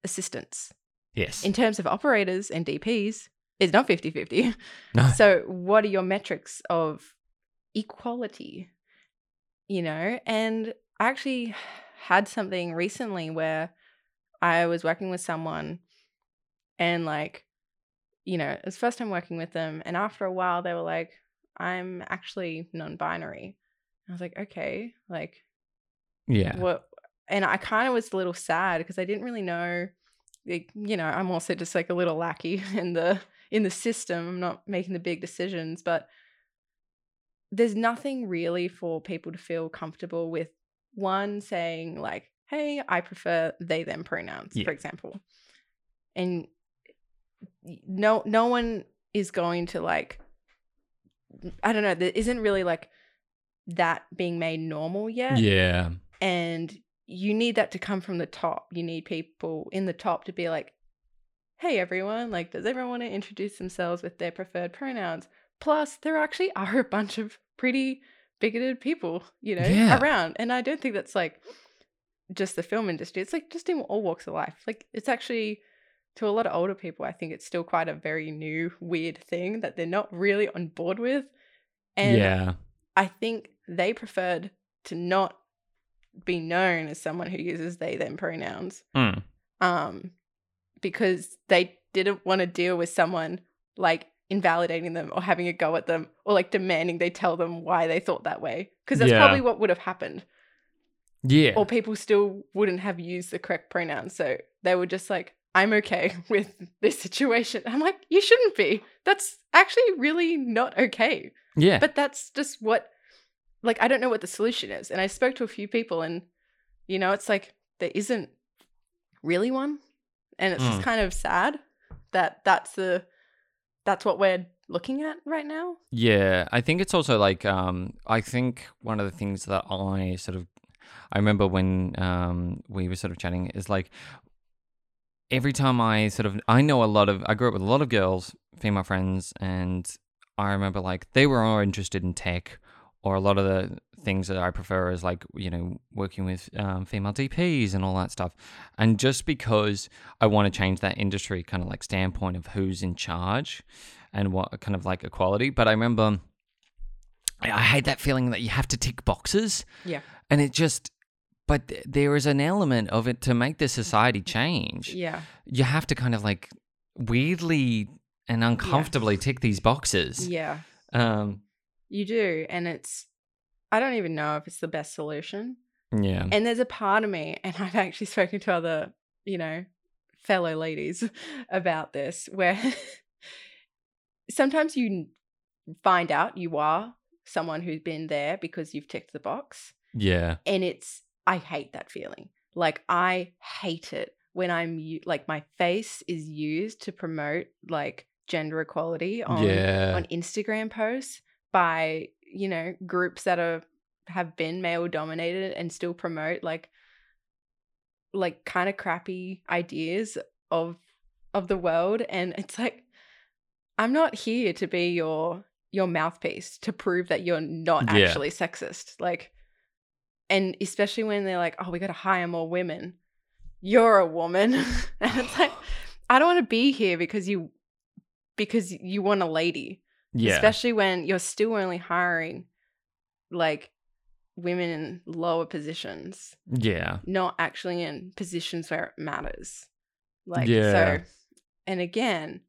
S2: assistants.
S1: yes
S2: In terms of operators and DPs, It's not 50 50. *laughs*
S1: No.
S2: So, what are your metrics of equality? You know, and I actually had something recently where I was working with someone and, like, you know, it was first time working with them. And after a while, they were like, I'm actually non binary. I was like, okay, like,
S1: Yeah.
S2: what? And I kind of was a little sad because I didn't really know. Like, you know, I'm also just like a little lackey *laughs* in the in the system. I'm not making the big decisions, but there's nothing really for people to feel comfortable with. One saying like, "Hey, I prefer they them pronouns,"
S1: Yeah.
S2: for example, and no no one is going to like I don't know, there isn't really like that being made normal yet.
S1: Yeah.
S2: And you need that to come from the top. You need people in the top to be like, hey, everyone, like, does everyone want to introduce themselves with their preferred pronouns? Plus, there actually *laughs* are a bunch of pretty bigoted people, you know,
S1: Yeah.
S2: around. And I don't think that's like just the film industry. It's like just in all walks of life. Like, it's actually to a lot of older people, I think it's still quite a very new, weird thing that they're not really on board with. And
S1: yeah.
S2: I think they preferred to not be known as someone who uses they them pronouns
S1: Mm.
S2: um because they didn't want to deal with someone like invalidating them or having a go at them or like demanding they tell them why they thought that way because that's
S1: Yeah.
S2: probably what would have happened
S1: Yeah.
S2: or people still wouldn't have used the correct pronouns so they were just like i'm okay *laughs* with this situation i'm like you shouldn't be that's actually really not okay
S1: yeah.
S2: but that's just what like i don't know what the solution is and i spoke to a few people and you know it's like there isn't really one and it's just
S1: Mm.
S2: kind of sad that that's the that's what we're looking at right now
S1: Yeah, I think it's also like um I think one of the things that I sort of I remember when um we were sort of chatting is like every time I sort of I know a lot of I grew up with a lot of girls, female friends, and I remember like they were all interested in tech or a lot of the things that I prefer is like, you know, working with um, female DPs and all that stuff. And just because I want to change that industry kind of like standpoint of who's in charge and what kind of like equality. But I remember I hate that feeling that you have to tick boxes.
S2: Yeah.
S1: And it just, but there is an element of it to make the society *laughs* change.
S2: yeah
S1: You have to kind of like weirdly and uncomfortably tick these boxes.
S2: yeah
S1: Um,
S2: you do and it's i don't even know if it's the best solution
S1: yeah.
S2: And there's a part of me, and *laughs* I've actually spoken to other, you know, fellow ladies *laughs* about this, where *laughs* sometimes you find out you are someone who's been there because you've ticked the box.
S1: Yeah.
S2: And it's, I hate that feeling. Like, I hate it when I'm like, my face is used to promote like gender equality on,
S1: yeah.
S2: on Instagram posts by, you know, groups that are have been male dominated and still promote like like kind of crappy ideas of of the world and it's like I'm not here to be your your mouthpiece to prove that you're not
S1: Yeah.
S2: actually sexist like and especially when they're like oh we got to hire more women. You're a woman. *laughs* And it's like *sighs* I don't want to be here because you because you want a lady
S1: yeah.
S2: especially when you're still only hiring like women in lower positions
S1: yeah.
S2: not actually in positions where it matters like
S1: Yeah.
S2: so and again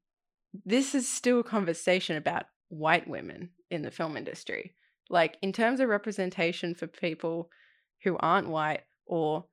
S2: this is still a conversation about white women in the film industry like in terms of representation for people who aren't white or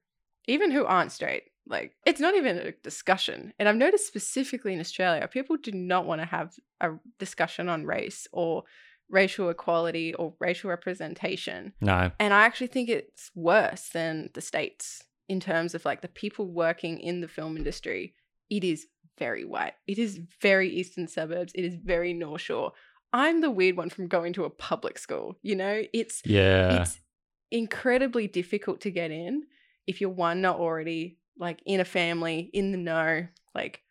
S2: even who aren't straight like it's not even a discussion and i've noticed specifically in australia people do not want to have a discussion on race or racial equality or racial representation
S1: No.
S2: and I actually think it's worse than the States in terms of like the people working in the film industry. It is very white. It is very eastern suburbs. It is very North Shore. I'm the weird one from going to a public school. You know, it's
S1: Yeah.
S2: it's incredibly difficult to get in if you're one not already like in a family in the know like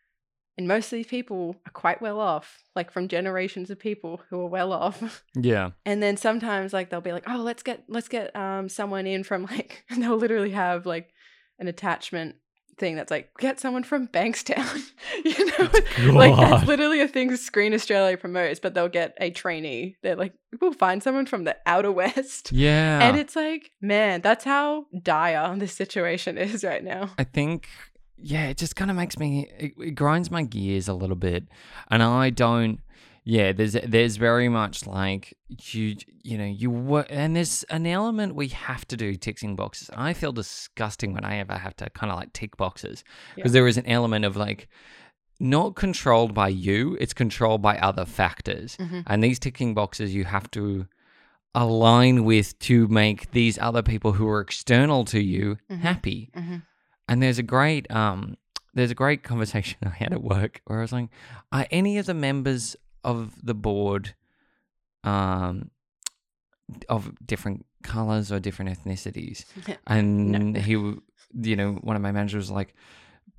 S2: and most of these people are quite well off like from generations of people who are well off *laughs*
S1: yeah.
S2: and then sometimes like they'll be like oh let's get let's get um someone in from like and *laughs* they'll literally have like an attachment thing that's like get someone from Bankstown. *laughs* you know, like that's literally a thing Screen Australia promotes, but they'll get a trainee. They're like, we'll find someone from the outer west.
S1: Yeah.
S2: And it's like, man, that's how dire this situation *laughs* is right now.
S1: I think, yeah, it just kind of makes me, it, it grinds my gears a little bit. And I don't, yeah, there's there's very much like you you know you work and there's an element we have to do ticking boxes. I feel disgusting when I ever have to kind of like tick boxes because
S2: Yeah.
S1: there is an element of like not controlled by you, it's controlled by other factors.
S2: Mhm.
S1: And these ticking boxes you have to align with to make these other people who are external to you
S2: Mhm.
S1: happy.
S2: Mhm.
S1: And there's a great um there's a great conversation *laughs* I had at work where I was like, are any of the members of the board um of different colors or different ethnicities? And he you know, one of my managers was like,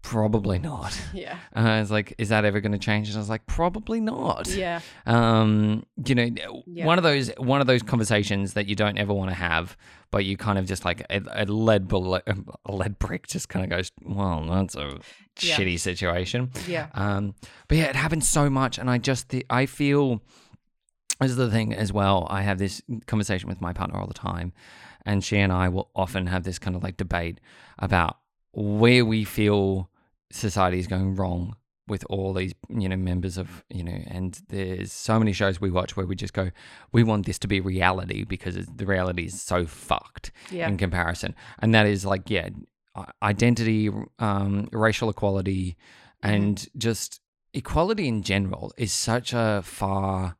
S1: probably not. *laughs*
S2: Yeah.
S1: And I was like, is that ever going to change? And I was like, probably not.
S2: Yeah.
S1: Um, you know,
S2: Yeah.
S1: one of those one of those conversations that you don't ever want to have, but you kind of just like a, a lead bullet, *laughs* a lead brick just kind of goes, well, that's a
S2: Yeah.
S1: shitty situation.
S2: Yeah.
S1: Um, but yeah, it happens so much, and I just I feel this is the thing as well. I have this conversation with my partner all the time, and she and I will often have this kind of like debate about where we feel society is going wrong with all these you know members of you know and there's so many shows we watch where we just go we want this to be reality because the reality is so fucked
S2: Yeah.
S1: in comparison and that is like yeah identity um racial equality
S2: Mm-hmm.
S1: and just equality in general is such a far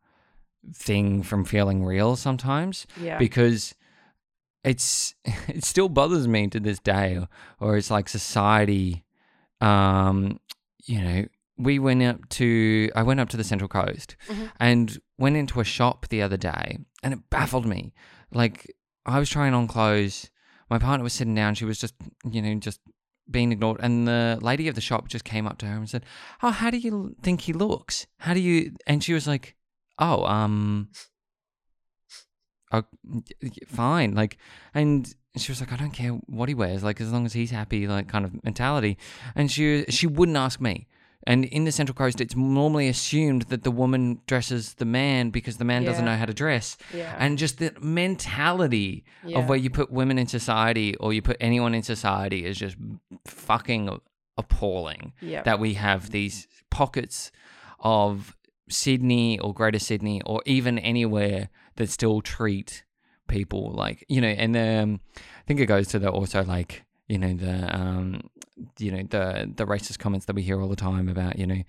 S1: thing from feeling real sometimes
S2: Yeah.
S1: because it's *laughs* it still bothers me to this day or it's like society um you know we went up to i went up to the central coast
S2: Mhm.
S1: and went into a shop the other day and it baffled me. Like i was trying on clothes. My partner was sitting down. She was just you know just being ignored. And the lady of the shop just came up to her and said oh how do you think he looks? How do you and she was like oh um oh, fine. Like and she was like i don't care what he wears like as long as he's happy like kind of mentality and she she wouldn't ask me and in the central coast it's normally assumed that the woman dresses the man because the man doesn't
S2: Yeah.
S1: know how to dress
S2: yeah.
S1: and just the mentality
S2: yeah.
S1: of where you put women in society or you put anyone in society is just fucking appalling
S2: yeah.
S1: that we have these pockets of Sydney or Greater Sydney or even anywhere that still treat people like you know and um, I think it goes to the also like you know the um you know the the racist comments that we hear all the time about you know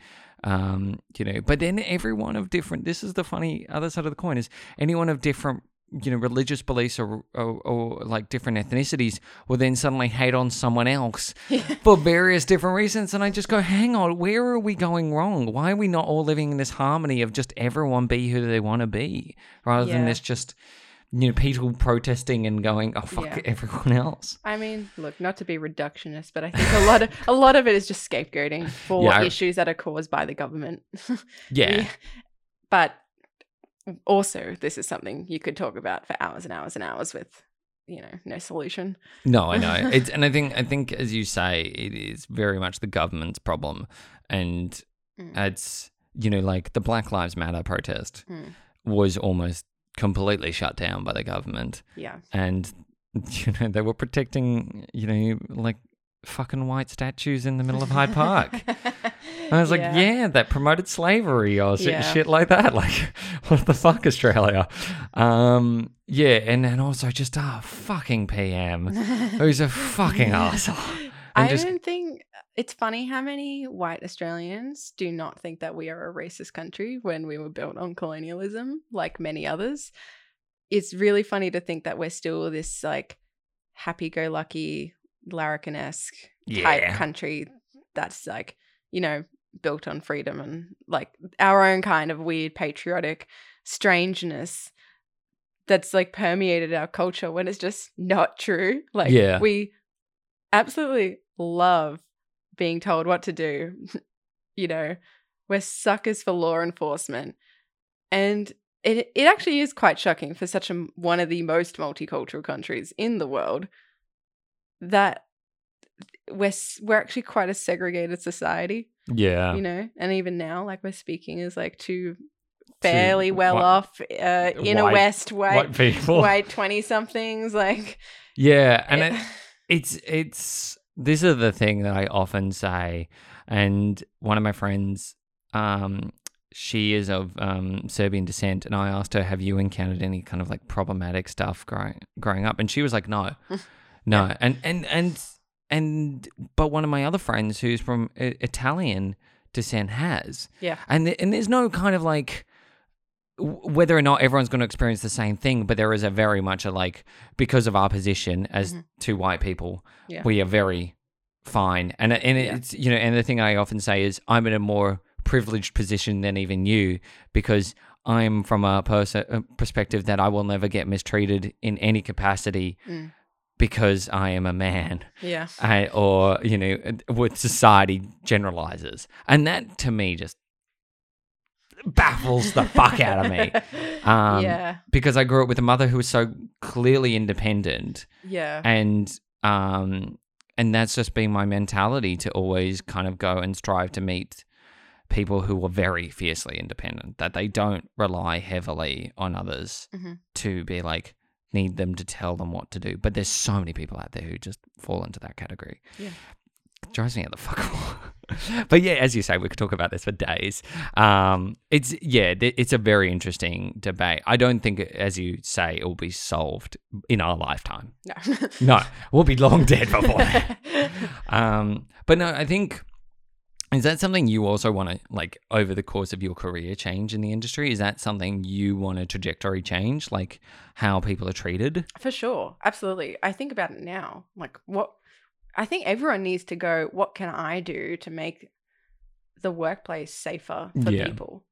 S1: um you know but then everyone of different this is the funny other side of the coin is anyone of different you know religious beliefs or, or, or like different ethnicities will then suddenly hate on someone else *laughs* for various different reasons and i just go hang on where are we going wrong? Why are we not all living in this harmony of just everyone be who they want to be rather than this just you know people protesting and going oh fuck
S2: Yeah.
S1: everyone else
S2: I mean, look, not to be reductionist, but I think a lot of *laughs* a lot of it is just scapegoating for
S1: Yeah, I-
S2: issues that are caused by the government. *laughs*
S1: yeah
S2: We- But also, this is something you could talk about for hours and hours and hours with, you know, no solution.
S1: No, I know. *laughs* It's and I think I think as you say, it is very much the government's problem, and
S2: Mm.
S1: it's you know like the Black Lives Matter protest
S2: Mm.
S1: was almost completely shut down by the government,
S2: Yeah.
S1: and *laughs* you know they were protecting you know like fucking white statues in the middle of Hyde Park. And I was like, *laughs* yeah. that promoted slavery or shit,
S2: Yeah.
S1: shit like that. *laughs* Like, what the fuck, Australia? Um, yeah, and then also just ah, fucking PM, who's a fucking asshole.
S2: I
S1: And just
S2: don't think it's funny how many white Australians do not think that we are a racist country when we were built on colonialism, like many others. It's really funny to think that we're still this like happy-go-lucky, larrikin-esque type country that's like, you know, built on freedom and like our own kind of weird patriotic strangeness that's like permeated our culture when it's just not true. Like
S1: Yeah.
S2: we absolutely love being told what to do. *laughs* you know, we're suckers for law enforcement. And it it actually is quite shocking for such a one of the most multicultural countries in the world that we're we're actually quite a segregated society,
S1: Yeah.
S2: you know. And even now, like we're speaking as like two fairly
S1: Two
S2: well
S1: white-
S2: off uh, inner
S1: white-
S2: west white
S1: White people.
S2: white twenty somethings. *laughs* Like
S1: Yeah, and it,
S2: eh,
S1: it's it's this is the thing that I often say, and one of my friends, um, she is of um, Serbian descent, and I asked her, "Have you encountered any kind of like problematic stuff growing growing up?" And she was like, "No, *laughs* no," and and and and but one of my other friends who's from Italian descent has,
S2: Yeah.
S1: and and there's no kind of like whether or not everyone's going to experience the same thing, but there is a very much a like because of our position as
S2: Mhm.
S1: two white people,
S2: Yeah.
S1: we are very fine. And and
S2: Yeah.
S1: it's you know, and the thing I often say is I'm in a more privileged position than even you because I'm from a, pers- a perspective that I will never get mistreated in any capacity
S2: Mm.
S1: because I am a man
S2: yeah.
S1: I, or you know what society generalizes and that to me just baffles the fuck out of me *laughs* um,
S2: yeah.
S1: because i grew up with a mother who was so clearly independent
S2: Yeah.
S1: and um and that's just been my mentality to always kind of go and strive to meet people who are very fiercely independent that they don't rely heavily on others
S2: Mhm.
S1: to be like need them to tell them what to do but there's so many people out there who just fall into that category
S2: Yeah.
S1: Drives me out the fuck *laughs* off. but yeah as you say we could talk about this for days um it's yeah it's a very interesting debate i don't think as you say it will be solved in our lifetime
S2: No. *laughs*
S1: no, we'll be long dead *laughs* before that. um, but no, I think is that something you also want to like over the course of your career change in the industry? Is that something you want a trajectory change, like how people are treated?
S2: For sure. Absolutely. I think about it now. Like what I think everyone needs to go, what can I do to make the workplace safer for
S1: Yeah.
S2: people?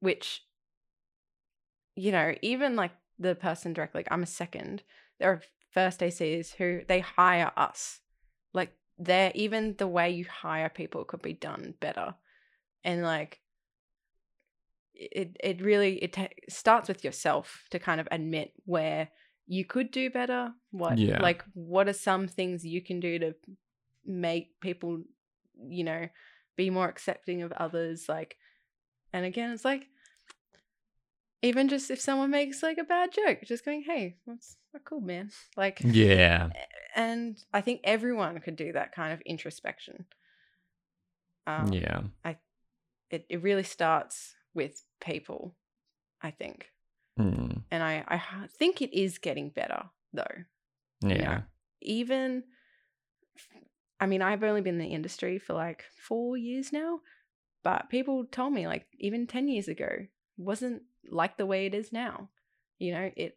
S2: Which you know, even like the person directly, like I'm a second. There are first ACs who they hire us. Like they're even the way you hire people could be done better. And like it it really it ta- starts with yourself to kind of admit where you could do better? What
S1: Yeah.
S2: like what are some things you can do to make people you know be more accepting of others? Like and again it's like even just if someone makes like a bad joke just going hey that's not cool man. *laughs* Like
S1: Yeah,
S2: and i think everyone could do that kind of introspection. Um,
S1: yeah,
S2: it, it really starts with people i think
S1: Mm,
S2: and I think it is getting better though
S1: yeah,
S2: even i mean i've only been in the industry for like four years now but people told me like even 10 years ago wasn't like the way it is now you know? It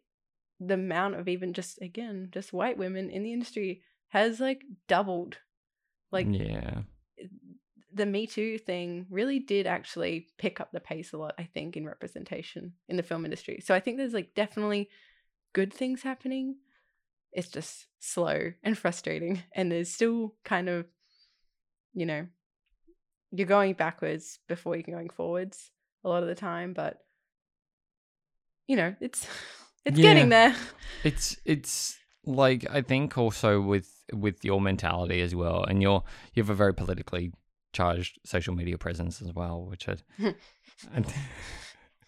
S2: the amount of even just again just white women in the industry has like doubled. Like
S1: yeah,
S2: the Me Too thing really did actually pick up the pace a lot, I think, in representation in the film industry. So I think there's like definitely good things happening. It's just slow and frustrating. *laughs* And there's still kind of, you know, you're going backwards before you're going forwards a lot of the time. But, you know, it's *laughs* it's
S1: Yeah.
S2: getting there.
S1: it's it's like I think also with with your mentality as well, and you're you have a very politically charged social media presence as well, which I, I- *laughs*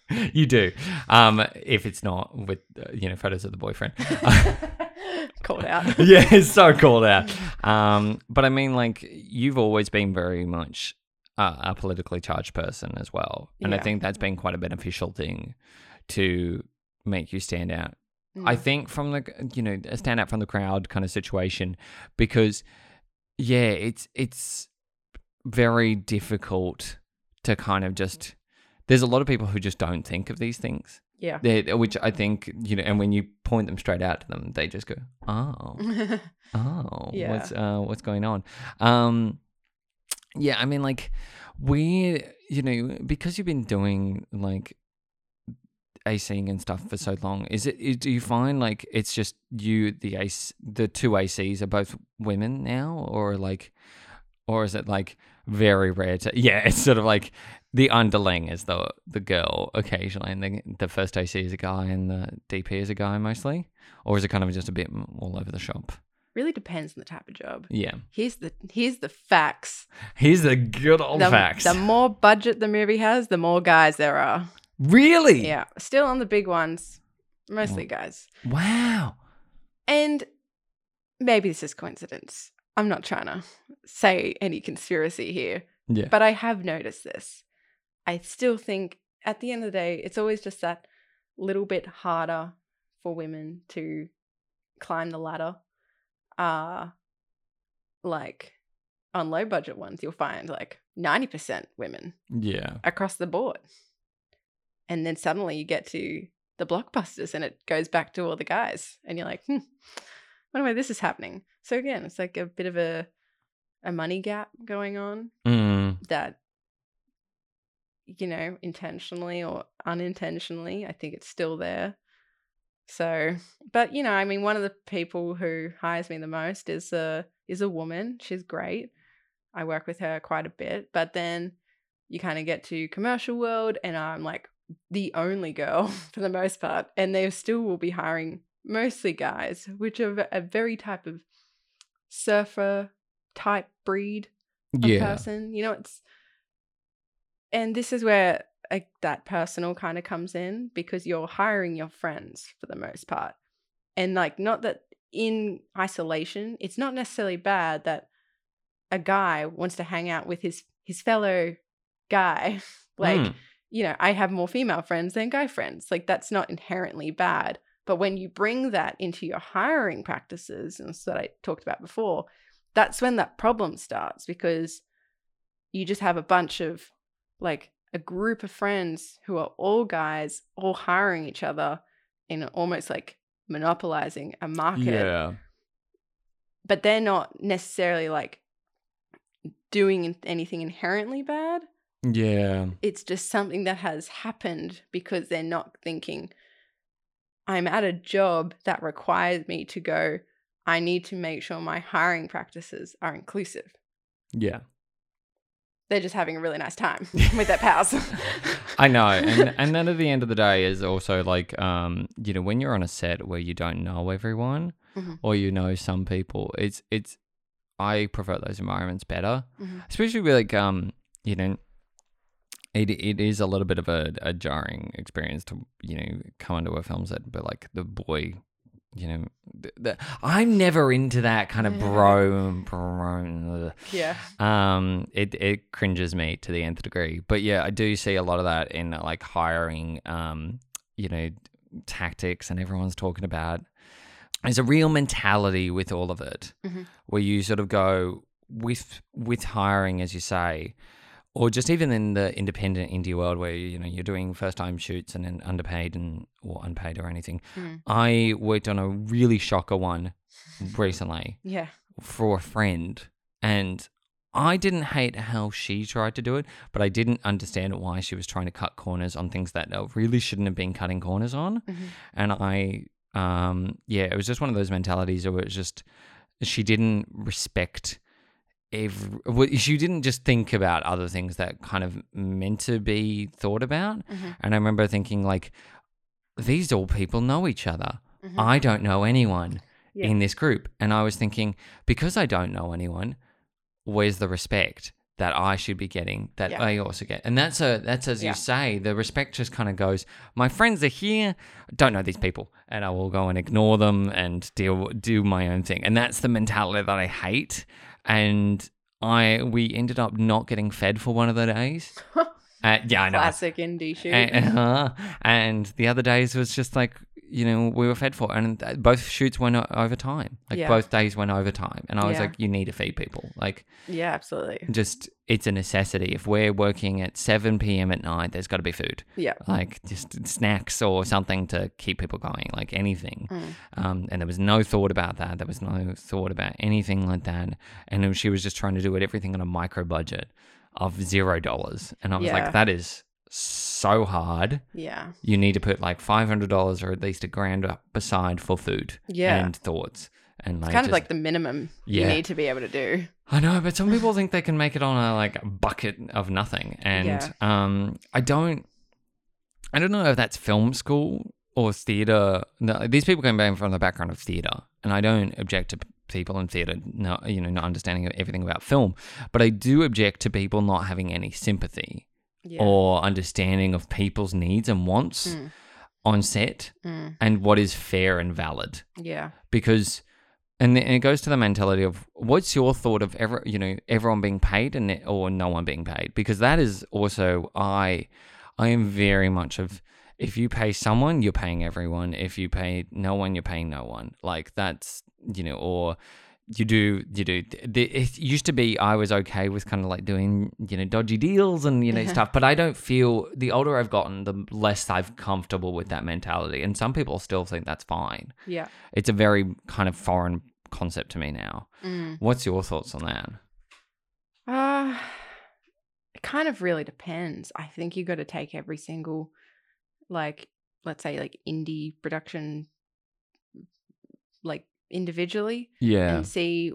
S1: *laughs* you do. Um, if it's not with uh, you know photos of the boyfriend, *laughs*
S2: Called out.
S1: yeah, it's so called out. Um, but I mean, like you've always been very much uh, a politically charged person as well, and I think that's been quite a beneficial thing to make you stand out I
S2: Mm.
S1: think from the you know stand out from the crowd kind of situation because yeah, it's it's very difficult to kind of just there's a lot of people who just don't think of these things.
S2: yeah.
S1: They, which I think you know, and when you point them straight out to them, they just go, "Oh, *laughs* oh,
S2: Yeah.
S1: what's uh, what's going on?" Um, yeah, I mean, like we, you know, because you've been doing like ACing and stuff for so long, is it? is- Do you find like it's just you, the ace, the two ACs are both women now, or like, or is it like very rare to? Yeah, *laughs* it's sort of like the underling is the the girl occasionally, and the the first AC is a guy, and the DP is a guy mostly, or is it kind of just a bit all over the shop?
S2: really depends on the type of job.
S1: Yeah.
S2: Here's the here's the facts.
S1: Here's the good old
S2: The,
S1: facts.
S2: the more budget the movie has, the more guys there are.
S1: really?
S2: Yeah, still on the big ones, mostly guys.
S1: Wow.
S2: And maybe this is coincidence. I'm not trying to say any conspiracy here,
S1: Yeah.
S2: but I have noticed this. I still think at the end of the day, it's always just that little bit harder for women to climb the ladder. Uh like on low budget ones, you'll find like 90% women
S1: Yeah.
S2: across the board. And then suddenly you get to the blockbusters and it goes back to all the guys. And you're like, hmm, wonder why this is happening. So again, it's like a bit of a a money gap going on
S1: Mm.
S2: that you know, intentionally or unintentionally, I think it's still there. So, but you know, I mean, one of the people who hires me the most is a is a woman. She's great. I work with her quite a bit, but then you kind of get to commercial world, and I'm like the only girl *laughs* for the most part, and they still will be hiring mostly guys, which are a very type of surfer type breed of
S1: Yeah.
S2: person. You know, it's and this is where like that personal kind of comes in because you're hiring your friends for the most part. And like not that in isolation, it's not necessarily bad that a guy wants to hang out with his his fellow guy. *laughs* like,
S1: Mm.
S2: you know, I have more female friends than guy friends. Like that's not inherently bad. But when you bring that into your hiring practices, and so that I talked about before, that's when that problem starts because you just have a bunch of like a group of friends who are all guys, all hiring each other in almost like monopolizing a market.
S1: Yeah.
S2: But they're not necessarily like doing anything inherently bad
S1: Yeah.
S2: it's just something that has happened because they're not thinking i'm at a job that requires me to go i need to make sure my hiring practices are inclusive
S1: Yeah.
S2: they're just having a really nice time *laughs* with their pals
S1: I know, and *laughs* and then at the end of the day is also like, um, you know, when you're on a set where you don't know everyone
S2: Mhm.
S1: or you know some people, it's it's. I prefer those environments better,
S2: Mhm.
S1: especially with like, um, you know, it it is a little bit of a, a jarring experience to you know come into a film set, but like the boy. You know, the, the, I'm never into that kind of bro, bro.
S2: yeah
S1: Um, it it cringes me to the nth degree. But yeah, I do see a lot of that in like hiring, um, you know, tactics, and everyone's talking about. There's a real mentality with all of it,
S2: Mhm.
S1: where you sort of go with with hiring, as you say, or just even in the independent indie world where you know you're doing first time shoots and then underpaid and or unpaid or anything.
S2: Mm.
S1: I worked on a really shocker one recently *laughs*
S2: yeah
S1: for a friend and I didn't hate how she tried to do it, but I didn't understand why she was trying to cut corners on things that really shouldn't have been cutting corners on.
S2: Mhm.
S1: And I, um, yeah, it was just one of those mentalities where it was just she didn't respect every. She didn't just think about other things that kind of meant to be thought about.
S2: Mhm.
S1: And I remember thinking like, these all people know each other.
S2: Mhm.
S1: I don't know anyone
S2: Yeah.
S1: in this group. And I was thinking, because I don't know anyone, where's the respect that I should be getting that
S2: Yeah.
S1: I also get? And that's a that's as
S2: Yeah.
S1: you say, the respect just kind of goes, my friends are here, don't know these people, and I will go and ignore them and deal do my own thing. And that's the mentality that I hate. And I we ended up not getting fed for one of the days. *laughs* Uh, yeah, I know.
S2: classic indie shoot
S1: And, uh, *laughs* and the other days was just like you know we were fed for, and both shoots went over time. Like
S2: Yeah.
S1: both days went over time, and I was
S2: Yeah.
S1: like, you need to feed people. Like
S2: yeah absolutely
S1: just it's a necessity. If we're working at seven p.m. at night, there's got to be food,
S2: yeah
S1: like just snacks or something to keep people going, like anything.
S2: Mm.
S1: Um, and there was no thought about that. There was no thought about anything like that. And she was just trying to do it everything on a micro budget of zero dollars, and I was
S2: Yeah.
S1: like, that is so hard
S2: yeah
S1: you need to put like five hundred dollars or at least a grand up aside for food
S2: Yeah.
S1: and thoughts. And
S2: it's
S1: like,
S2: kind of like the minimum you need to be able to do
S1: I know, but some people think they can make it on a like bucket of nothing, and
S2: Yeah.
S1: um, I don't, I don't know if that's film school or theater. No, these people came back from the background of theater, and I don't object to people in theatre not you know not understanding everything about film, but I do object to people not having any sympathy
S2: Yeah.
S1: or understanding of people's needs and wants
S2: Mm.
S1: on set
S2: Mm.
S1: and what is fair and valid
S2: Yeah.
S1: because and, and it goes to the mentality of what's your thought of ever you know everyone being paid and or no one being paid because that is also I I am very much of if you pay someone you're paying everyone if you pay no one you're paying no one like that's you know or you do you do it used to be I was okay with kind of like doing you know dodgy deals and you know *laughs* stuff but I don't feel the older I've gotten the less I've comfortable with that mentality and some people still think that's fine
S2: Yeah.
S1: it's a very kind of foreign concept to me now.
S2: Mm.
S1: What's your thoughts on that?
S2: Uh, it kind of really depends. I think you got to take every single, like, let's say, like indie production, like individually
S1: Yeah.
S2: and see,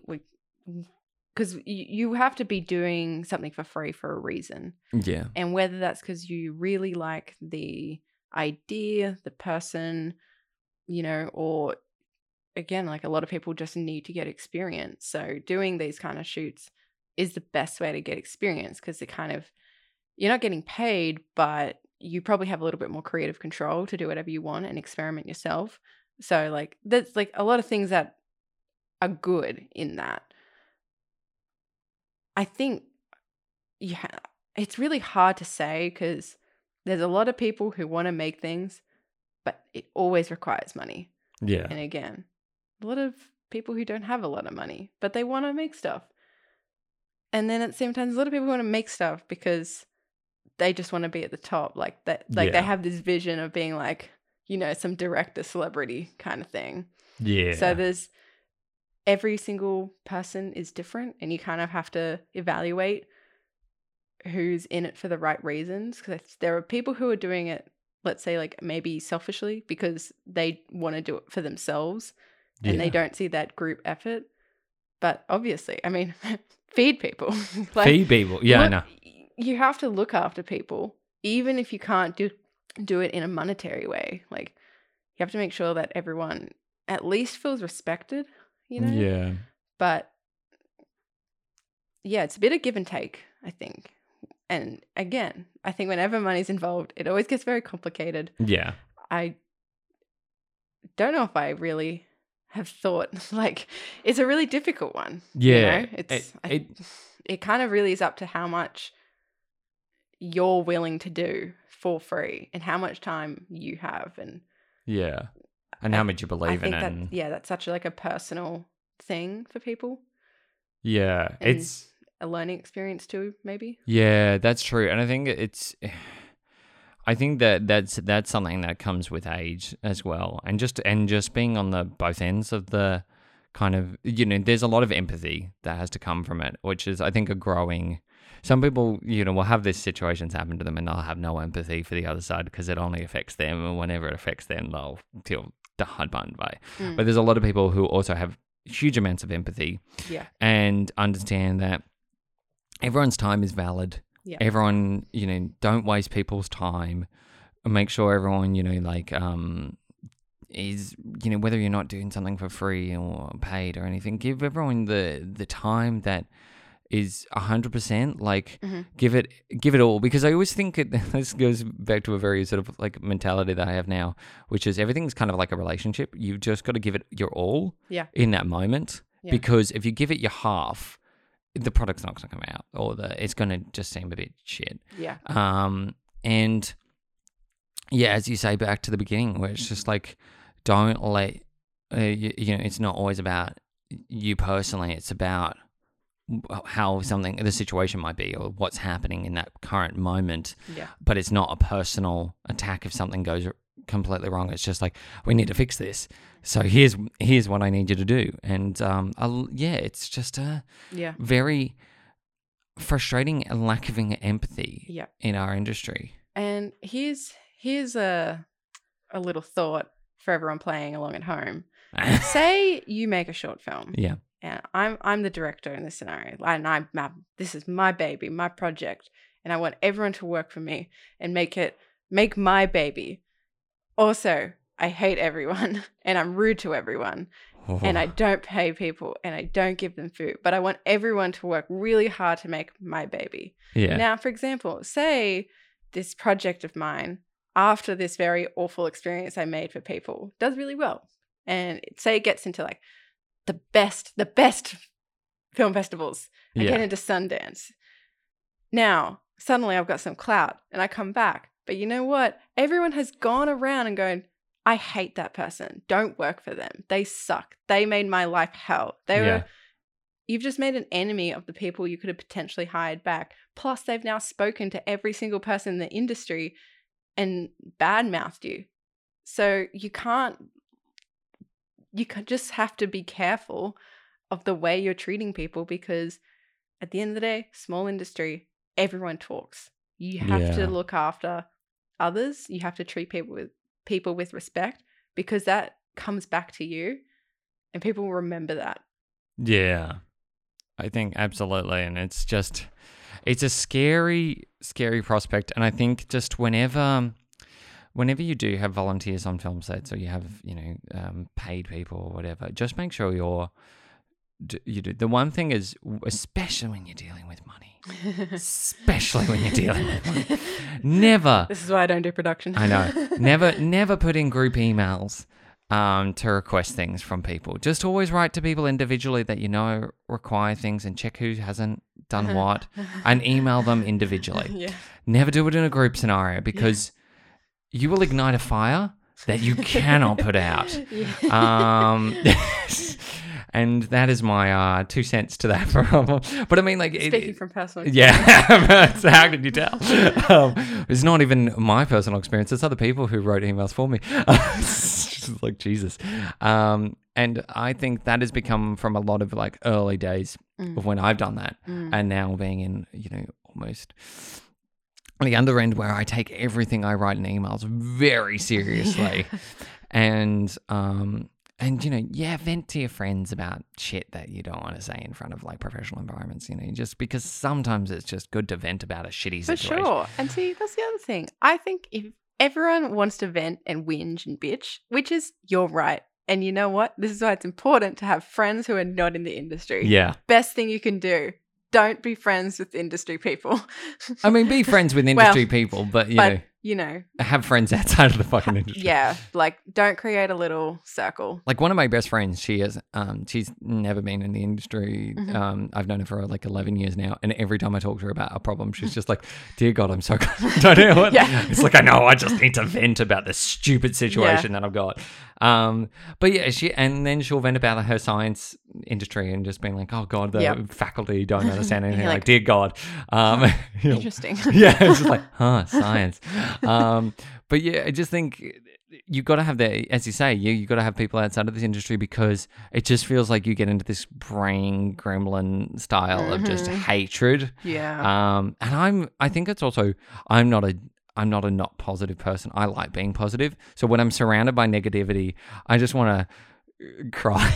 S2: because you, you have to be doing something for free for a reason.
S1: Yeah.
S2: And whether that's because you really like the idea, the person, you know, or again, like a lot of people just need to get experience. So doing these kind of shoots is the best way to get experience because it kind of, you're not getting paid, but you probably have a little bit more creative control to do whatever you want and experiment yourself. So, like, there's like a lot of things that are good in that. I think, yeah, it's really hard to say because there's a lot of people who want to make things, but it always requires money.
S1: Yeah.
S2: And again, a lot of people who don't have a lot of money, but they want to make stuff. And then at the same time, a lot of people want to make stuff because they just want to be at the top. Like that, like
S1: Yeah.
S2: they have this vision of being like, you know, some director celebrity kind of thing.
S1: Yeah.
S2: So there's every single person is different, and you kind of have to evaluate who's in it for the right reasons. Because there are people who are doing it, let's say, like maybe selfishly because they want to do it for themselves and they don't see that group effort. But obviously, I mean, *laughs* feed people. *laughs* like,
S1: feed people. Yeah, I know.
S2: You have to look after people, even if you can't do do it in a monetary way. Like you have to make sure that everyone at least feels respected. You know.
S1: Yeah.
S2: But yeah, it's a bit of give and take. I think. And again, I think whenever money's involved, it always gets very complicated.
S1: Yeah.
S2: I don't know if I really have thought *laughs* like it's a really difficult one. you
S1: Yeah.
S2: know? it's
S1: It-
S2: I-
S1: it-
S2: it kind of really is up to how much you're willing to do for free and how much time you have and
S1: Yeah. And how much you believe in it.
S2: that
S1: and-
S2: yeah, that's such like a personal thing for people,
S1: yeah.
S2: and-
S1: It's
S2: a learning experience too, maybe.
S1: Yeah, that's true, and I think it's. *sighs* I think that that's that's something that comes with age as well, and just and just being on the both ends of the kind of you know, there's a lot of empathy that has to come from it, which is I think a growing. Some people, you know, will have these situations happen to them, and they'll have no empathy for the other side because it only affects them, and whenever it affects them, they'll feel hard by.
S2: Mm.
S1: But there's a lot of people who also have huge amounts of empathy
S2: Yeah.
S1: and understand that everyone's time is valid.
S2: Yeah.
S1: Everyone, you know, don't waste people's time. Make sure everyone, you know, like um is you know whether you're not doing something for free or paid or anything, give everyone the the time that is a hundred percent. Like
S2: Mhm.
S1: give it give it all because I always think it, *laughs* this goes back to a very sort of like mentality that I have now, which is everything's kind of like a relationship. You've just got to give it your all
S2: Yeah.
S1: in that moment
S2: Yeah.
S1: because if you give it your half, the product's not going to come out, or the it's going to just seem a bit shit.
S2: Yeah.
S1: Um, and yeah, as you say, back to the beginning, where it's just like, don't let uh, you, you know, it's not always about you personally. It's about how something the situation might be or what's happening in that current moment
S2: Yeah.
S1: but it's not a personal attack if something goes completely wrong it's just like we need to fix this so here's here's what i need you to do and um I'll, yeah it's just a
S2: Yeah.
S1: very frustrating lack of empathy
S2: Yeah.
S1: in our industry
S2: And here's here's a a little thought for everyone playing along at home. *laughs* Say you make a short film.
S1: yeah
S2: and I'm I'm the director in this scenario, and I'm my, this is my baby, my project, and I want everyone to work for me and make it make my baby. Also, I hate everyone *laughs* and I'm rude to everyone, and I oh. don't pay people and I don't give them food, but I want everyone to work really hard to make my baby.
S1: yeah.
S2: Now, for example, say this project of mine, after this very awful experience I made for people, does really well. And say it gets into like the best, the best film festivals. I
S1: yeah.
S2: get into Sundance. Now, suddenly I've got some clout and I come back. But you know what? Everyone has gone around and going, I hate that person. Don't work for them. They suck. They made my life hell. They
S1: Yeah.
S2: were you've just made an enemy of the people you could have potentially hired back. Plus, they've now spoken to every single person in the industry and badmouthed you. So you can't, you can just have to be careful of the way you're treating people because at the end of the day, small industry, everyone talks. You have
S1: Yeah.
S2: to look after others. You have to treat people with people with respect because that comes back to you and people will remember that.
S1: Yeah. I think absolutely. And it's just, it's a scary, scary prospect. And I think just whenever, whenever you do have volunteers on film sets or you have, you know, um, paid people or whatever, just make sure you're, you do. The one thing is, especially when you're dealing with money, especially when you're dealing with money, *laughs* never
S2: This is why I don't do production.
S1: I know. *laughs* Never, never put in group emails um, to request things from people. Just always write to people individually that you know require things and check who hasn't done what and email them individually. *laughs*
S2: yeah.
S1: Never do it in a group scenario because you will ignite a fire that you cannot put out. *laughs*
S2: Yeah.
S1: Um, *laughs* *laughs* and that is my uh, two cents to that problem. But I mean, like, it-
S2: Speaking from personal
S1: yeah, so how can you tell? Um, it's not even my personal experience; it's other people who wrote emails for me. Like Jesus, um, and I think that has become from a lot of like early days
S2: Mm.
S1: of when I've done that,
S2: Mm.
S1: and now being in you know almost the other end where I take everything I write in emails very seriously, *laughs* and um, and you know, yeah, vent to your friends about shit that you don't want to say in front of like professional environments. You know, just because sometimes it's just good to vent about a shitty
S2: For
S1: situation.
S2: sure. And see, that's the other thing. I think if everyone wants to vent and whinge and bitch, which is your right. And you know what? This is why it's important to have friends who are not in the industry.
S1: Yeah,
S2: Best thing you can do. Don't be friends with industry people.
S1: I mean, be friends with *laughs*
S2: Well,
S1: industry people, but you
S2: but
S1: know,
S2: you know,
S1: have friends *laughs* outside of the fucking *laughs* industry.
S2: yeah, like don't create a little circle.
S1: Like one of my best friends, she is, um, she's never been in the industry.
S2: Mhm.
S1: Um, I've known her for like eleven years now, and every time I talk to her about a problem, she's just like, "Dear God, I'm so *laughs* don't know what."
S2: Yeah.
S1: It's like I know I just need to vent about this stupid situation that I've got. Um, but yeah, she and then she'll vent about her science industry and just being like, "Oh God, the
S2: Yep.
S1: faculty don't understand anything." Like,
S2: like,
S1: "Dear God," um,
S2: Interesting.
S1: yeah, it's just like, huh, science. Um, but yeah, I just think you've got to have that, as you say, you you got to have people outside of this industry because it just feels like you get into this brain gremlin style of just
S2: Mhm.
S1: hatred.
S2: yeah.
S1: Um, and I'm, I think it's also, I'm not a, I'm not a not positive person. I like being positive. So when I'm surrounded by negativity, I just want to cry.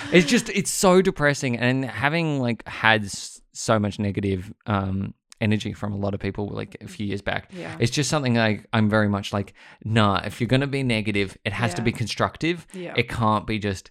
S1: *laughs* It's just it's so depressing and having like had so much negative um energy from a lot of people like a few years back
S2: yeah.
S1: it's just something like i'm very much like nah if you're gonna be negative it has to be constructive
S2: Yeah.
S1: it can't be just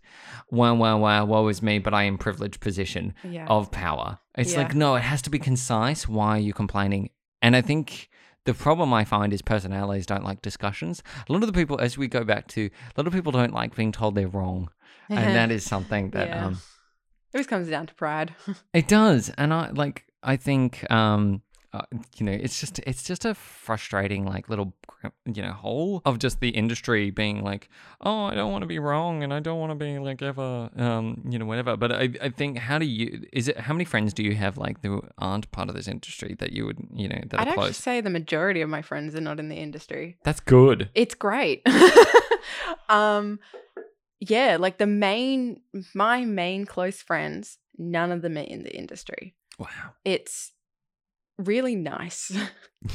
S1: wow wow wow woe is me but i am privileged position
S2: yeah.
S1: of power it's
S2: Yeah.
S1: like no it has to be concise why are you complaining and i think the problem I find is personalities don't like discussions. A lot of the people, as we go back to, a lot of people don't like being told they're wrong, and *laughs* that is something that
S2: Yeah.
S1: um,
S2: it always comes down to pride. *laughs*
S1: it does, and I like. I think um, uh, you know, it's just it's just a frustrating like little you know hole of just the industry being like, oh, I don't want to be wrong, and I don't want to be like ever, um, you know, whatever. But I I think how do you is it how many friends do you have like who aren't part of this industry that you would you know that
S2: I'd actually say the majority of my friends are not in the industry.
S1: That's good.
S2: It's great. *laughs* um yeah, like the main my main close friends, none of them are in the industry.
S1: Wow.
S2: It's really nice. *laughs*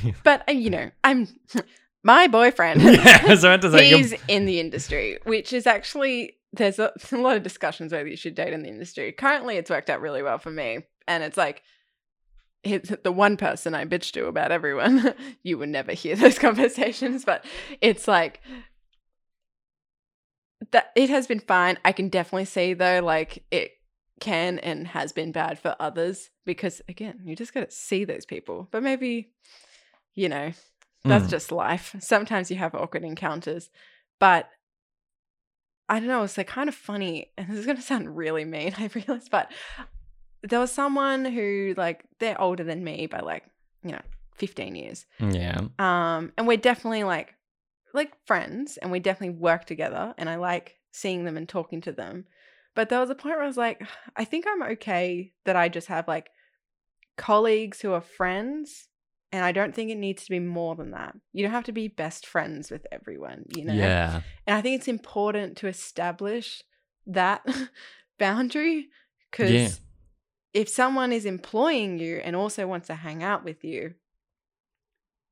S1: Yeah.
S2: but uh, you know, I'm *laughs* my boyfriend. *laughs*
S1: yeah, so I had you're-
S2: He's in the industry, which is actually there's a, a lot of discussions whether you should date in the industry. Currently, it's worked out really well for me, and it's like it's the one person I bitch to about everyone. you would never hear those conversations, but it's like that it has been fine. I can definitely see though, like it can and has been bad for others because again, you just got to see those people. But maybe, you know, that's
S1: Mm.
S2: just life. Sometimes you have awkward encounters, but I don't know. It's like kind of funny, and this is gonna *laughs* sound really mean. I realize, but there was someone who like they're older than me by like you know fifteen years,
S1: Yeah.
S2: um, and we're definitely like like friends, and we definitely work together, and I like seeing them and talking to them. But there was a point where I was like, *sighs* I think I'm okay that I just have like colleagues who are friends, and I don't think it needs to be more than that. You don't have to be best friends with everyone, you know.
S1: Yeah.
S2: And I think it's important to establish that *laughs* boundary because
S1: Yeah.
S2: if someone is employing you and also wants to hang out with you,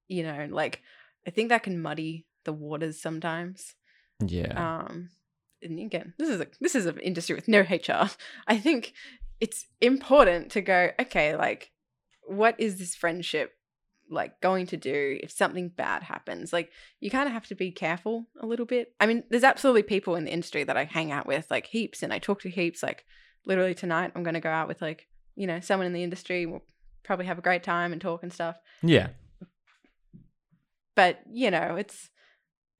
S2: you know, like I think that can muddy the waters sometimes.
S1: Yeah.
S2: Um, and again, this is a this is an industry with no HR. I think it's important to go, okay, like, what is this friendship like going to do if something bad happens? Like, you kind of have to be careful a little bit. I mean, there's absolutely people in the industry that I hang out with, like heaps, and I talk to heaps. Like, literally tonight, I'm going to go out with like you know someone in the industry. We'll probably have a great time and talk and stuff
S1: yeah.
S2: but you know it's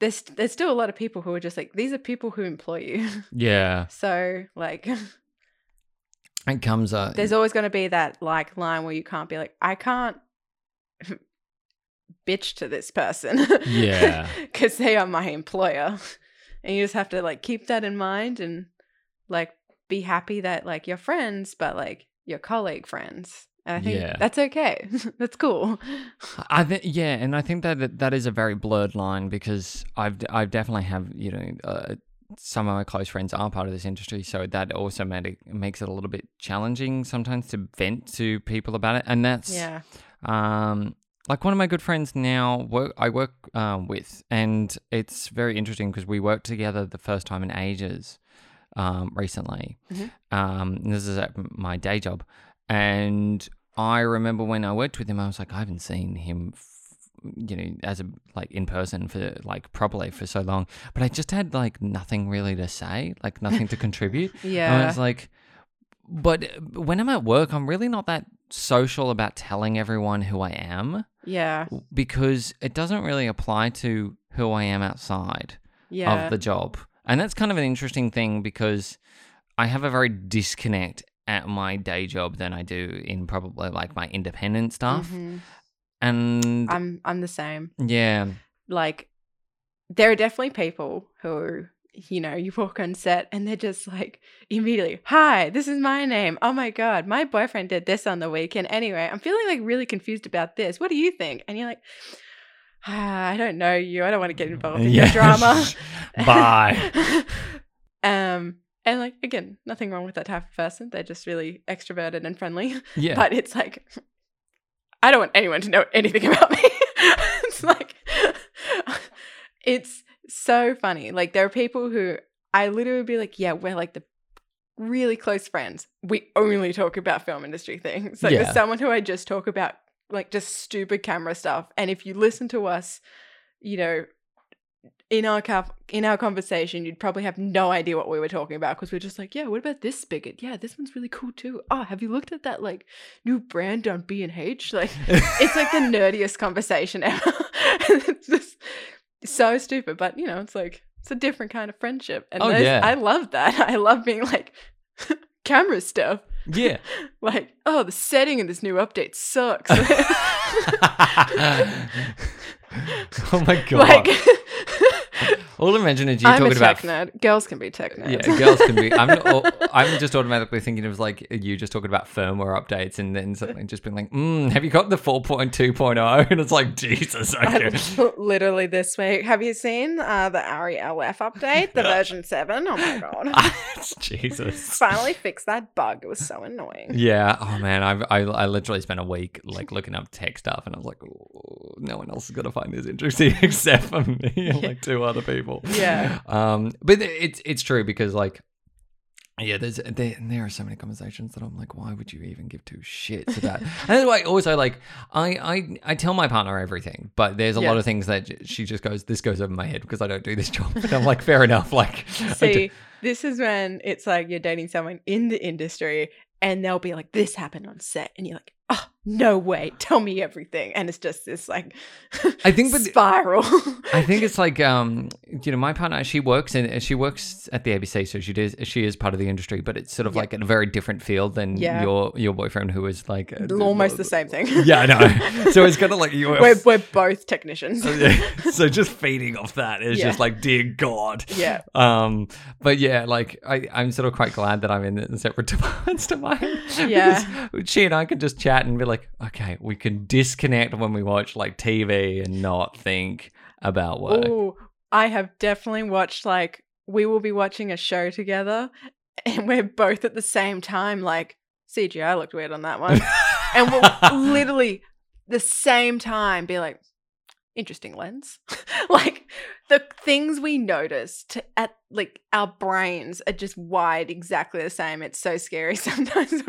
S2: there's there's still a lot of people who are just like these are people who employ you *laughs*
S1: Yeah.
S2: so like *laughs*
S1: It comes up.
S2: there's always going to be that like line where you can't be like i can't *laughs* bitch to this person
S1: Yeah.
S2: because they are my employer and you just have to like keep that in mind and like be happy that like you're friends but like your colleague friends and i think
S1: Yeah.
S2: that's okay *laughs* that's cool
S1: I think yeah, and I think that that- that is a very blurred line because I've I've definitely have you know uh, some of my close friends are part of this industry, so that also made it, makes it a little bit challenging sometimes to vent to people about it, and that's
S2: yeah
S1: um like one of my good friends now work I work um, with, and it's very interesting because we worked together the first time in ages um, recently.
S2: Mhm.
S1: Um, this is at my day job, and I remember when I worked with him, I was like, I haven't seen him. f- You know, as a like in person for like properly for so long, but I just had like nothing really to say, like nothing to contribute. *laughs* And I was like, but when I'm at work, I'm really not that social about telling everyone who I am
S2: yeah
S1: because it doesn't really apply to who I am outside
S2: yeah
S1: of the job. And that's kind of an interesting thing because I have a very disconnect at my day job than I do in probably like my independent stuff.
S2: Mhm.
S1: And
S2: I'm I'm the same.
S1: yeah,
S2: Like there are definitely people who you know, you walk on set and they're just like immediately, "Hi, this is my name. Oh my god, my boyfriend did this on the weekend. Anyway, I'm feeling like really confused about this. What do you think?" And you're like, ah, "I don't know you. I don't want to get involved in your drama." *laughs*
S1: Bye. *laughs*
S2: um and like again, nothing wrong with that type of person. They're just really extroverted and friendly. *laughs*
S1: Yeah.
S2: but it's like I don't want anyone to know anything *laughs* about me. it's like it's so funny. Like there are people who I literally would be like, yeah, we're like the really close friends. We only talk about film industry things. Like
S1: Yeah.
S2: there's someone who I just talk about like just stupid camera stuff. And if you listen to us, you know, in our in our conversation, you'd probably have no idea what we were talking about because we're just like, yeah, what about this spigot? Yeah, this one's really cool too. Oh, have you looked at that like new brand on B and H? Like, *laughs* it's like the nerdiest conversation ever. *laughs* it's just so stupid, but you know, it's like it's a different kind of friendship, and
S1: Oh, yeah.
S2: I love that. I love being like *laughs* camera stuff.
S1: yeah.
S2: Like, oh, the setting in this new update sucks.
S1: oh my god.
S2: like,
S1: All imagine is you
S2: I'm a
S1: talking about
S2: tech nerd. Girls can be tech nerds.
S1: Yeah, girls can be. I'm, *laughs* oh, I'm just automatically thinking of like you just talking about firmware updates and then something just being like, mm, have you got the 4.2.0? *laughs* And it's like, Jesus, okay. *laughs*
S2: Literally this week. Have you seen uh, the ARRI LF update, the version 7? Oh my god.
S1: Jesus.
S2: Finally fixed that bug. It was so annoying.
S1: Yeah. Oh man, I've, I I literally spent a week like looking up tech stuff, and I was like, "Oh, no one else is gonna find this interesting except for me and like two other people.
S2: Yeah.
S1: Um, but it's it's true because like Yeah, there's there, there are so many conversations that I'm like, why would you even give two shits about? *laughs* and then like also like I I I tell my partner everything, but there's a
S2: Yeah.
S1: lot of things that she just goes, this goes over my head because I don't do this job. *laughs* And I'm like, fair enough. Like,
S2: See, this is when it's like you're dating someone in the industry and they'll be like, this happened on set. And you're like, oh, no way. Tell me everything. And it's just this like
S1: I think, but
S2: spiral.
S1: I think *laughs* it's like um, you know, my partner she works in she works at the ABC, so she does she is part of the industry, but it's sort of
S2: Yeah.
S1: like in a very different field than
S2: Yeah.
S1: your your boyfriend who is like uh,
S2: Almost the same thing.
S1: Yeah, I know. So it's kind of like you. *laughs*
S2: we're, we're both technicians. *laughs*
S1: so just feeding off that is just like, dear God.
S2: yeah.
S1: Um, but yeah, like I, I'm sort of quite glad that I'm in separate departments to mine.
S2: Yeah.
S1: She and I can just chat and be like, okay, we can disconnect when we watch like TV and not think about work.
S2: Oh, I have definitely watched like we will be watching a show together *laughs* and we're both at the same time like CGI looked weird on that one. and we'll *laughs* literally the same time be like interesting lens *laughs* like the things we notice to at like our brains are just wired exactly the same it's so scary *laughs* sometimes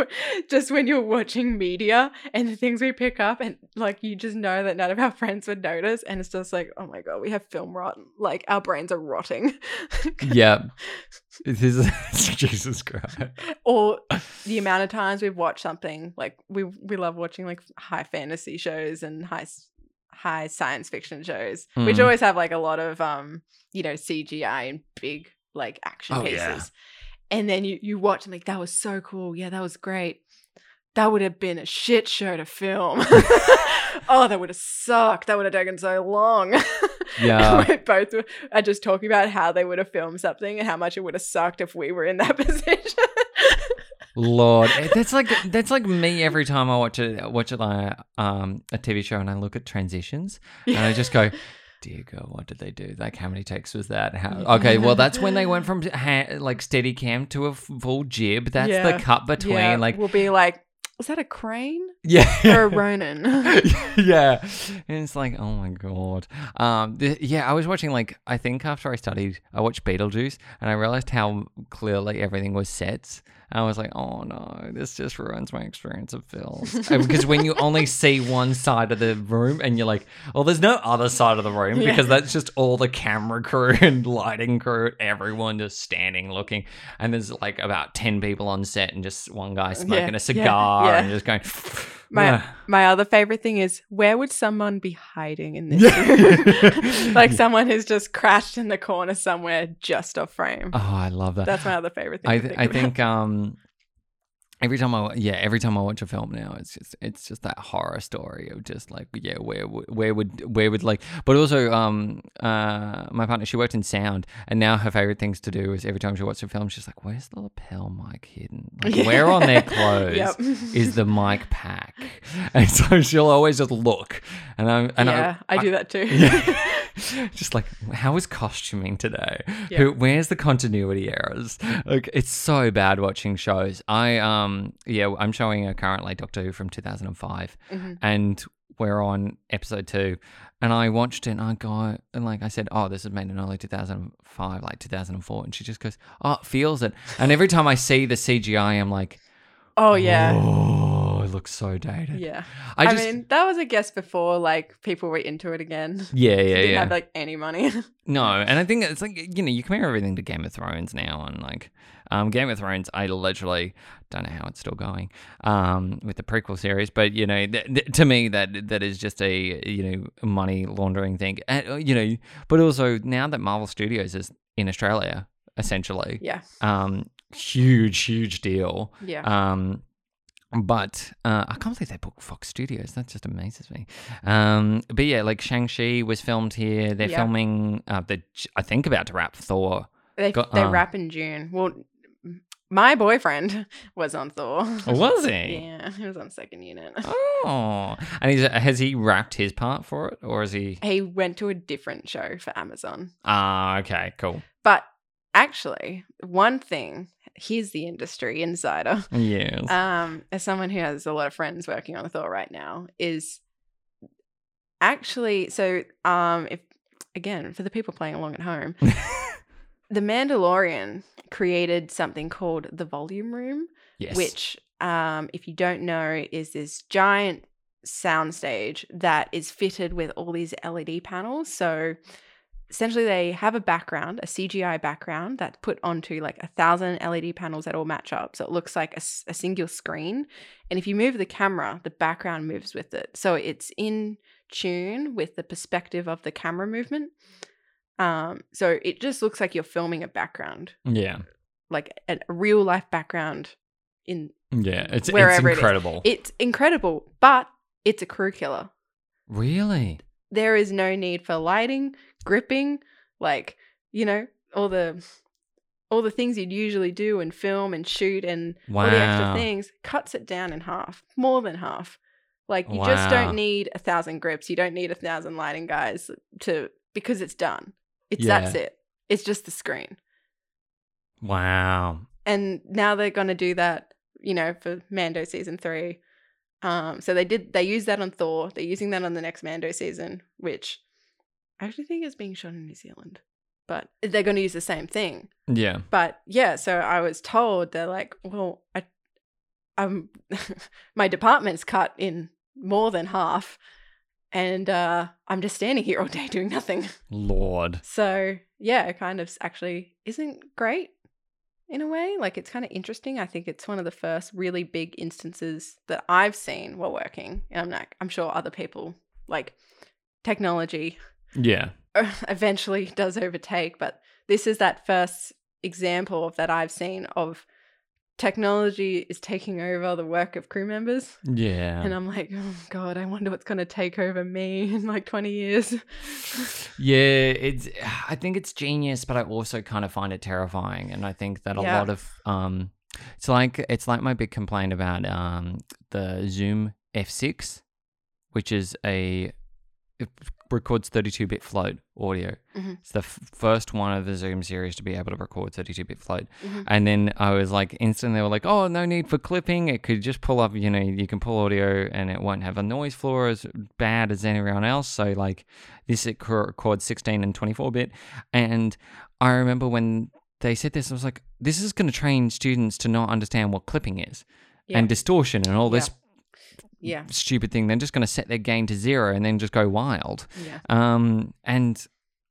S2: just when you're watching media and the things we pick up and like you just know that none of our friends would notice and it's just like oh my god we have film rot like our brains are rotting *laughs*
S1: yeah. This is *laughs* Jesus Christ.
S2: or the amount of times we've watched something like we we love watching like high fantasy shows and high high science fiction shows which
S1: Mhm.
S2: always have like a lot of um you know CGI and big like action
S1: Oh,
S2: pieces.
S1: Yeah.
S2: and then you you watch and like that was so cool. Yeah that was great. That would have been a shit show to film. *laughs* Oh that would have sucked. That would have taken so long. *laughs*
S1: Yeah.
S2: we both are just talking about how they would have filmed something and how much it would have sucked if we were in that *laughs* position
S1: Lord, eh, that's like that's like me every time I watch a watch a like, um a TV show and I look at transitions and I just go, dear God, what did they do? Like, how many takes was that? How? Okay, well, that's when they went *laughs* from ha- like steady cam to a full jib. That's
S2: Yeah.
S1: the cut between.
S2: yeah,
S1: Like,
S2: we'll be like, was that a crane
S1: yeah,
S2: or a Ronin? *laughs*
S1: yeah, and it's like, oh my god. Um, th- yeah, I was watching like I think after I studied, I watched Beetlejuice, and I realized how clearly everything was sets. I was like, oh no, this just ruins my experience of films. Because when you *laughs* only see one side of the room, and you're like, well, there's no other side of the room
S2: Yeah.
S1: because that's just all the camera crew *laughs* and lighting crew, everyone just standing looking, and there's like about ten people on set, and just one guy smoking
S2: yeah,
S1: a cigar
S2: yeah.
S1: and just going.
S2: My
S1: "Ugh."
S2: my other favorite thing is where would someone be hiding in this?
S1: Yeah.
S2: room? *laughs* like someone who's just crashed in the corner somewhere just off frame.
S1: Oh, I love that.
S2: That's my other favorite thing.
S1: I th-
S2: think
S1: I think um every time I yeah every time I watch a film now it's just it's just that horror story of just like yeah where would where would where would like but also um uh my partner she worked in sound and now her favorite things to do is every time she watches a film she's like where's the lapel mic hidden like
S2: Yeah. *laughs*
S1: where on their clothes
S2: Yep.
S1: is the mic pack *laughs* and so she'll always just look and I'm and
S2: yeah, I, do that too. *laughs*
S1: yeah. *laughs* Just like, how is costuming today?
S2: Yeah.
S1: Who, where's the continuity errors? Like, it's so bad watching shows. I um, yeah, I'm showing a current currently Doctor Who from 2005,
S2: Mhm.
S1: and we're on episode two. And I watched it, and I got, and like I said, oh, this is made in early 2005, like 2004, and she just goes, oh, feels it. And every time I see the CGI, I'm like,
S2: Oh yeah.
S1: oh, it looks so dated.
S2: Yeah.
S1: I
S2: I,
S1: just,
S2: mean, that was a guess before like people were into it again.
S1: yeah, yeah, *laughs*
S2: didn't
S1: yeah.
S2: have like any money. *laughs*
S1: No, and I think it's like you know you compare everything to Game of Thrones now, and like um, Game of Thrones, I literally don't know how it's still going um, with the prequel series, but you know th- th- to me that that is just a you know money laundering thing, and, uh, you know. But also now that Marvel Studios is in Australia, essentially,
S2: yeah.
S1: um, huge huge deal.
S2: Yeah.
S1: Um, but uh, I can't believe they booked Fox Studios. That just amazes me. Um, but yeah, like Shang Chi was filmed here. They're
S2: Yeah.
S1: filming. Uh, they're I think about to wrap Thor.
S2: they
S1: got-
S2: they
S1: uh.
S2: wrap in June. Well, my boyfriend *laughs* was on Thor.
S1: Was he? *laughs*
S2: yeah, he was on second unit. *laughs*
S1: Oh, and has he wrapped his part for it, or is he?
S2: He went to a different show for Amazon.
S1: Ah, okay, cool.
S2: But actually, one thing, here's the industry insider.
S1: Yes.
S2: Um, as someone who has a lot of friends working on Thor right now, is actually so um if again for the people playing along at home, *laughs* The Mandalorian created something called the Volume Room,
S1: Yes.
S2: which, um, if you don't know, is this giant soundstage that is fitted with all these LED panels. So essentially, they have a background, a CGI background that's put onto like a thousand LED panels that all match up. So it looks like a single screen. And if you move the camera, the background moves with it. So it's in tune with the perspective of the camera movement. Um, so it just looks like you're filming a background,
S1: Yeah.
S2: like a, a real life background in
S1: Yeah. It's, it's
S2: Wherever it
S1: incredible.
S2: it's incredible, but it's a crew killer.
S1: really?
S2: There is no need for lighting, gripping, like, you know, all the all the things you'd usually do and film and shoot and all the extra things cuts it down in half, more than half. Like you just don't need a thousand grips, you don't need a thousand lighting guys to because it's done. It's
S1: Yeah.
S2: that's it. It's just the screen.
S1: Wow.
S2: and now they're going to do that you know for mando season three um so they did they used that on thor they're using that on the next mando season which i actually think it's being shot in new zealand but they're going to use the same thing
S1: Yeah.
S2: but yeah so i was told they're like well i um *laughs* my department's cut in more than half and uh i'm just standing here all day doing nothing *laughs*
S1: Lord.
S2: so yeah, it kind of actually isn't great in a way. Like it's kind of interesting. I think it's one of the first really big instances that I've seen while working. And I'm like, I'm sure other people like technology
S1: Yeah. *laughs*
S2: eventually does overtake, but this is that first example of that I've seen of technology is taking over the work of crew members.
S1: Yeah.
S2: And I'm like, oh God, I wonder what's going to take over me *laughs* in like 20 years. *laughs*
S1: Yeah, it's. *sighs* I think it's genius, but I also kind of find it terrifying, and I think that a
S2: Yeah.
S1: lot of um, it's like it's like my big complaint about um the Zoom F6, which is a records 32-bit float audio.
S2: Mhm.
S1: It's the f- first one of the Zoom series to be able to record 32-bit float.
S2: Mhm.
S1: And then I was like, instantly, they were like, oh, no need for clipping. It could just pull up, you know, you can pull audio and it won't have a noise floor as bad as anyone else. So, like, this it co- records 16 and 24 bit. And I remember when they said this, I was like, this is going to train students to not understand what clipping is
S2: Yeah.
S1: and distortion and all this
S2: yeah.
S1: stupid thing. They're just going to set their gain to zero and then just go wild.
S2: Yeah.
S1: Um, and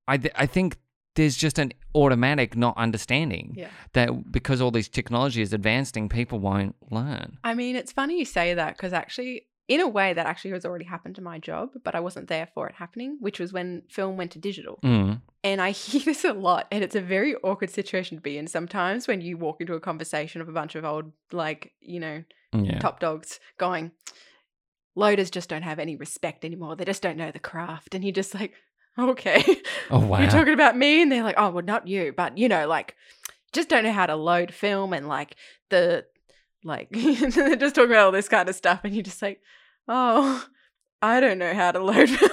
S1: I, th- I think there's just an automatic not understanding
S2: Yeah.
S1: that because all this technology is advancing, people won't learn.
S2: I mean, it's funny you say that because actually, in a way, that actually has already happened to my job, but I wasn't there for it happening, which was when film went to digital.
S1: Mm.
S2: And I *laughs* hear this a lot, and it's a very awkward situation to be in sometimes when you walk into a conversation of a bunch of old, like, you know,
S1: Yeah.
S2: top dogs going, loaders just don't have any respect anymore. They just don't know the craft. And you're just like, *laughs* okay.
S1: Oh, *laughs* wow.
S2: You're talking about me? And they're like, oh, well, not you, but you know, like, just don't know how to load film and like the, like, *laughs* they're just talking about all this kind of stuff. And you're just like, oh, I don't know how to load film.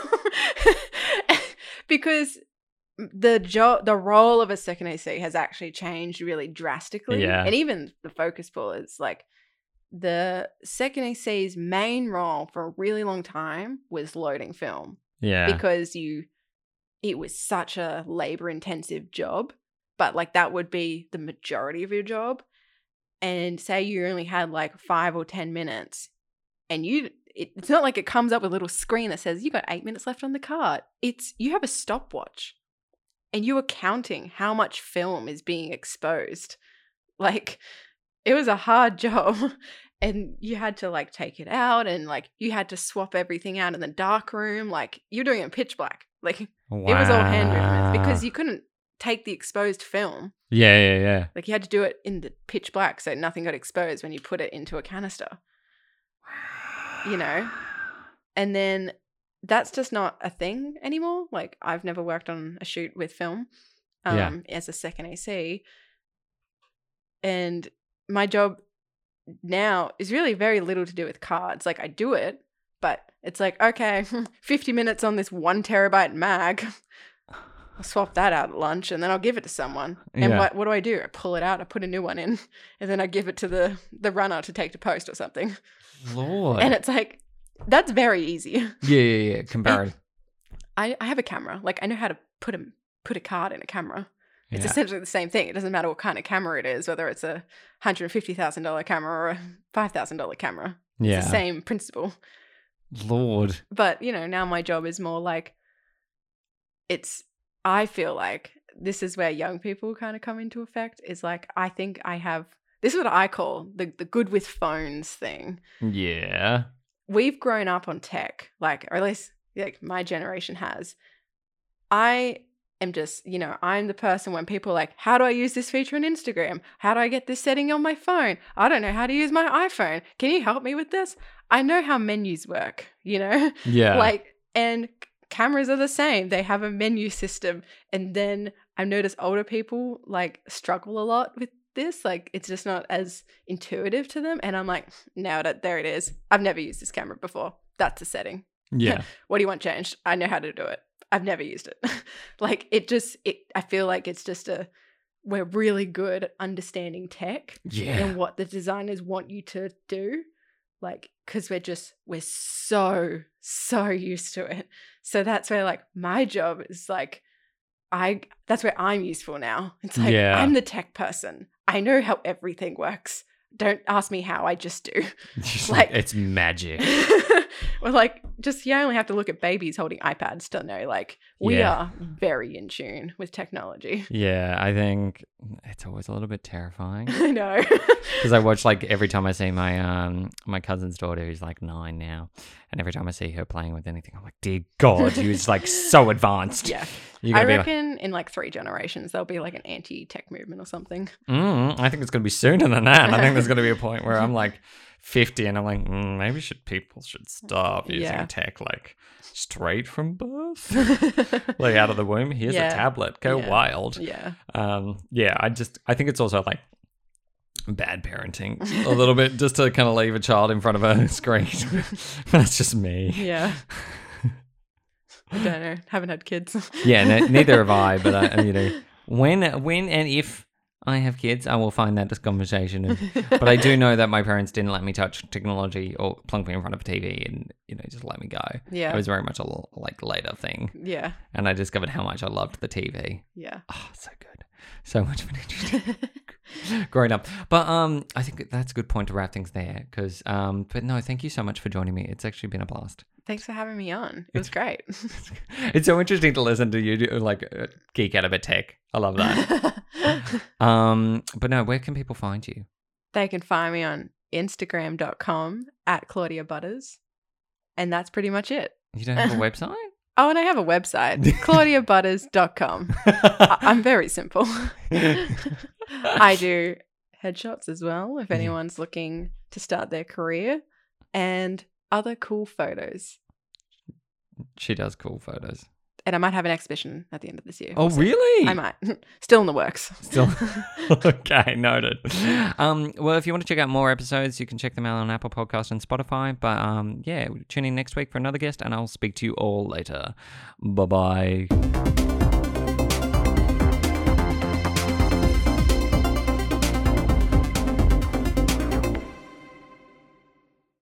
S2: because the job, the role of a second AC has actually changed really drastically.
S1: Yeah.
S2: And even the focus pull is like, the second AC's main role for a really long time was loading film
S1: yeah.
S2: because you it was such a labor intensive job but like that would be the majority of your job. And say you only had like 5 or 10 minutes and you it, it's not like it comes up with a little screen that says you got 8 minutes left on the card. It's you have a stopwatch and you are counting how much film is being exposed. Like it was a hard *laughs* job and you had to like take it out and like you had to swap everything out in the dark room like you're doing it pitch black *laughs* like it was all hand movements because you couldn't take the exposed film.
S1: Yeah, yeah, yeah.
S2: like you had to do it in the pitch black so nothing got exposed when you put it into a canister. You know? And then that's just not a thing anymore like i've never worked on a shoot with film um
S1: Yeah.
S2: as a second ac and my job now is really very little to do with cards like i do it but it's like okay *laughs* 50 minutes on this one terabyte mag *sighs* i'll swap that out at lunch and then i'll give it to someone and
S1: Yeah.
S2: what, what do i do i pull it out i put a new one in *laughs* and then i give it to the the runner to take to post or something
S1: Lord.
S2: and it's like that's very easy *laughs*
S1: yeah, yeah, yeah. Comparative.
S2: I, I have a camera like i know how to put a put a card in a camera It's
S1: Yeah.
S2: essentially the same thing. It doesn't matter what kind of camera it is, whether it's a hundred fifty thousand dollar camera or a five thousand dollar camera. It's
S1: Yeah.
S2: the same principle.
S1: Lord.
S2: But you know, now my job is more like it's. I feel like this is where young people kind of come into effect. Is like I think I have. This is what I call the the good with phones thing.
S1: Yeah.
S2: we've grown up on tech, like, or at least like my generation has. I am just, you know, I'm the person when people are like, how do I use this feature on Instagram? How do I get this setting on my phone? I don't know how to use my iPhone. Can you help me with this? I know how menus work, you know? *laughs*
S1: Yeah.
S2: Like, and cameras are the same. They have a menu system. And then I've noticed older people like struggle a lot with this. Like, it's just not as intuitive to them. And I'm like, now that there it is. I've never used this camera before. That's a setting.
S1: yeah. *laughs*
S2: What do you want changed? I know how to do it. I've never used it. *laughs* like, it just, it, I feel like it's just a, we're really good at understanding tech
S1: Yeah.
S2: and what the designers want you to do like because we're just we're so so used to it so that's where like my job is like i that's where i'm useful now it's like
S1: Yeah.
S2: i'm the tech person i know how everything works don't ask me how i just do *laughs* like,
S1: it's magic. *laughs* *laughs*
S2: well like just you only have to look at babies holding ipads to know like we
S1: Yeah.
S2: are very in tune with technology *laughs*
S1: Yeah, I think it's always a little bit terrifying
S2: i know *laughs*
S1: because I watch like every time I see my um my cousin's daughter who's like nine now, and every time I see her playing with anything, I'm like, dear God, she was like so advanced.
S2: yeah I
S1: be like,
S2: reckon in like three generations there'll be like an anti-tech movement or something.
S1: mm, I think it's gonna be sooner than that. I think there's gonna be a point where I'm like 50 and I'm like, mm, maybe should people should stop using
S2: Yeah.
S1: tech like straight from birth, *laughs* like out of the womb. Here's
S2: Yeah.
S1: a tablet, go
S2: Yeah.
S1: wild.
S2: yeah,
S1: um yeah i just i think it's also like bad parenting *laughs* a little bit just to kind of leave a child in front of a *laughs* screen that's just me
S2: yeah. I don't know. Haven't had kids.
S1: yeah no, neither have i but I, you know when when and if i have kids i will find that this conversation but i do know that my parents didn't let me touch technology or plunk me in front of a tv and you know just let me go
S2: Yeah.
S1: it was very much a like later thing
S2: yeah,
S1: and i discovered how much i loved the tv
S2: yeah.
S1: oh so good so much fun interesting *laughs* growing up. But um, I think that's a good point to wrap things there. Because um, but no, thank you so much for joining me. It's actually been a blast.
S2: Thanks for having me on. It was great. *laughs*
S1: It's so interesting to listen to you do, like uh, geek out about tech. I love that. *laughs* um, but no, where can people find you?
S2: they can find me on Instagram.com at Claudia Butters. And that's pretty much it.
S1: You don't have a *laughs* website?
S2: Oh, and I have a website, claudiabutters.com. I- I'm very simple. I do headshots as well if anyone's looking to start their career and other cool photos.
S1: she does cool photos.
S2: And I might have an exhibition at the end of this year.
S1: Oh,
S2: We'll
S1: really?
S2: I might. *laughs* Still in the works.
S1: Still *laughs* *laughs* okay, noted. Um, well, if you want to check out more episodes, you can check them out on Apple Podcast and Spotify. But um, yeah, tune in next week for another guest, and I'll speak to you all later. Bye bye.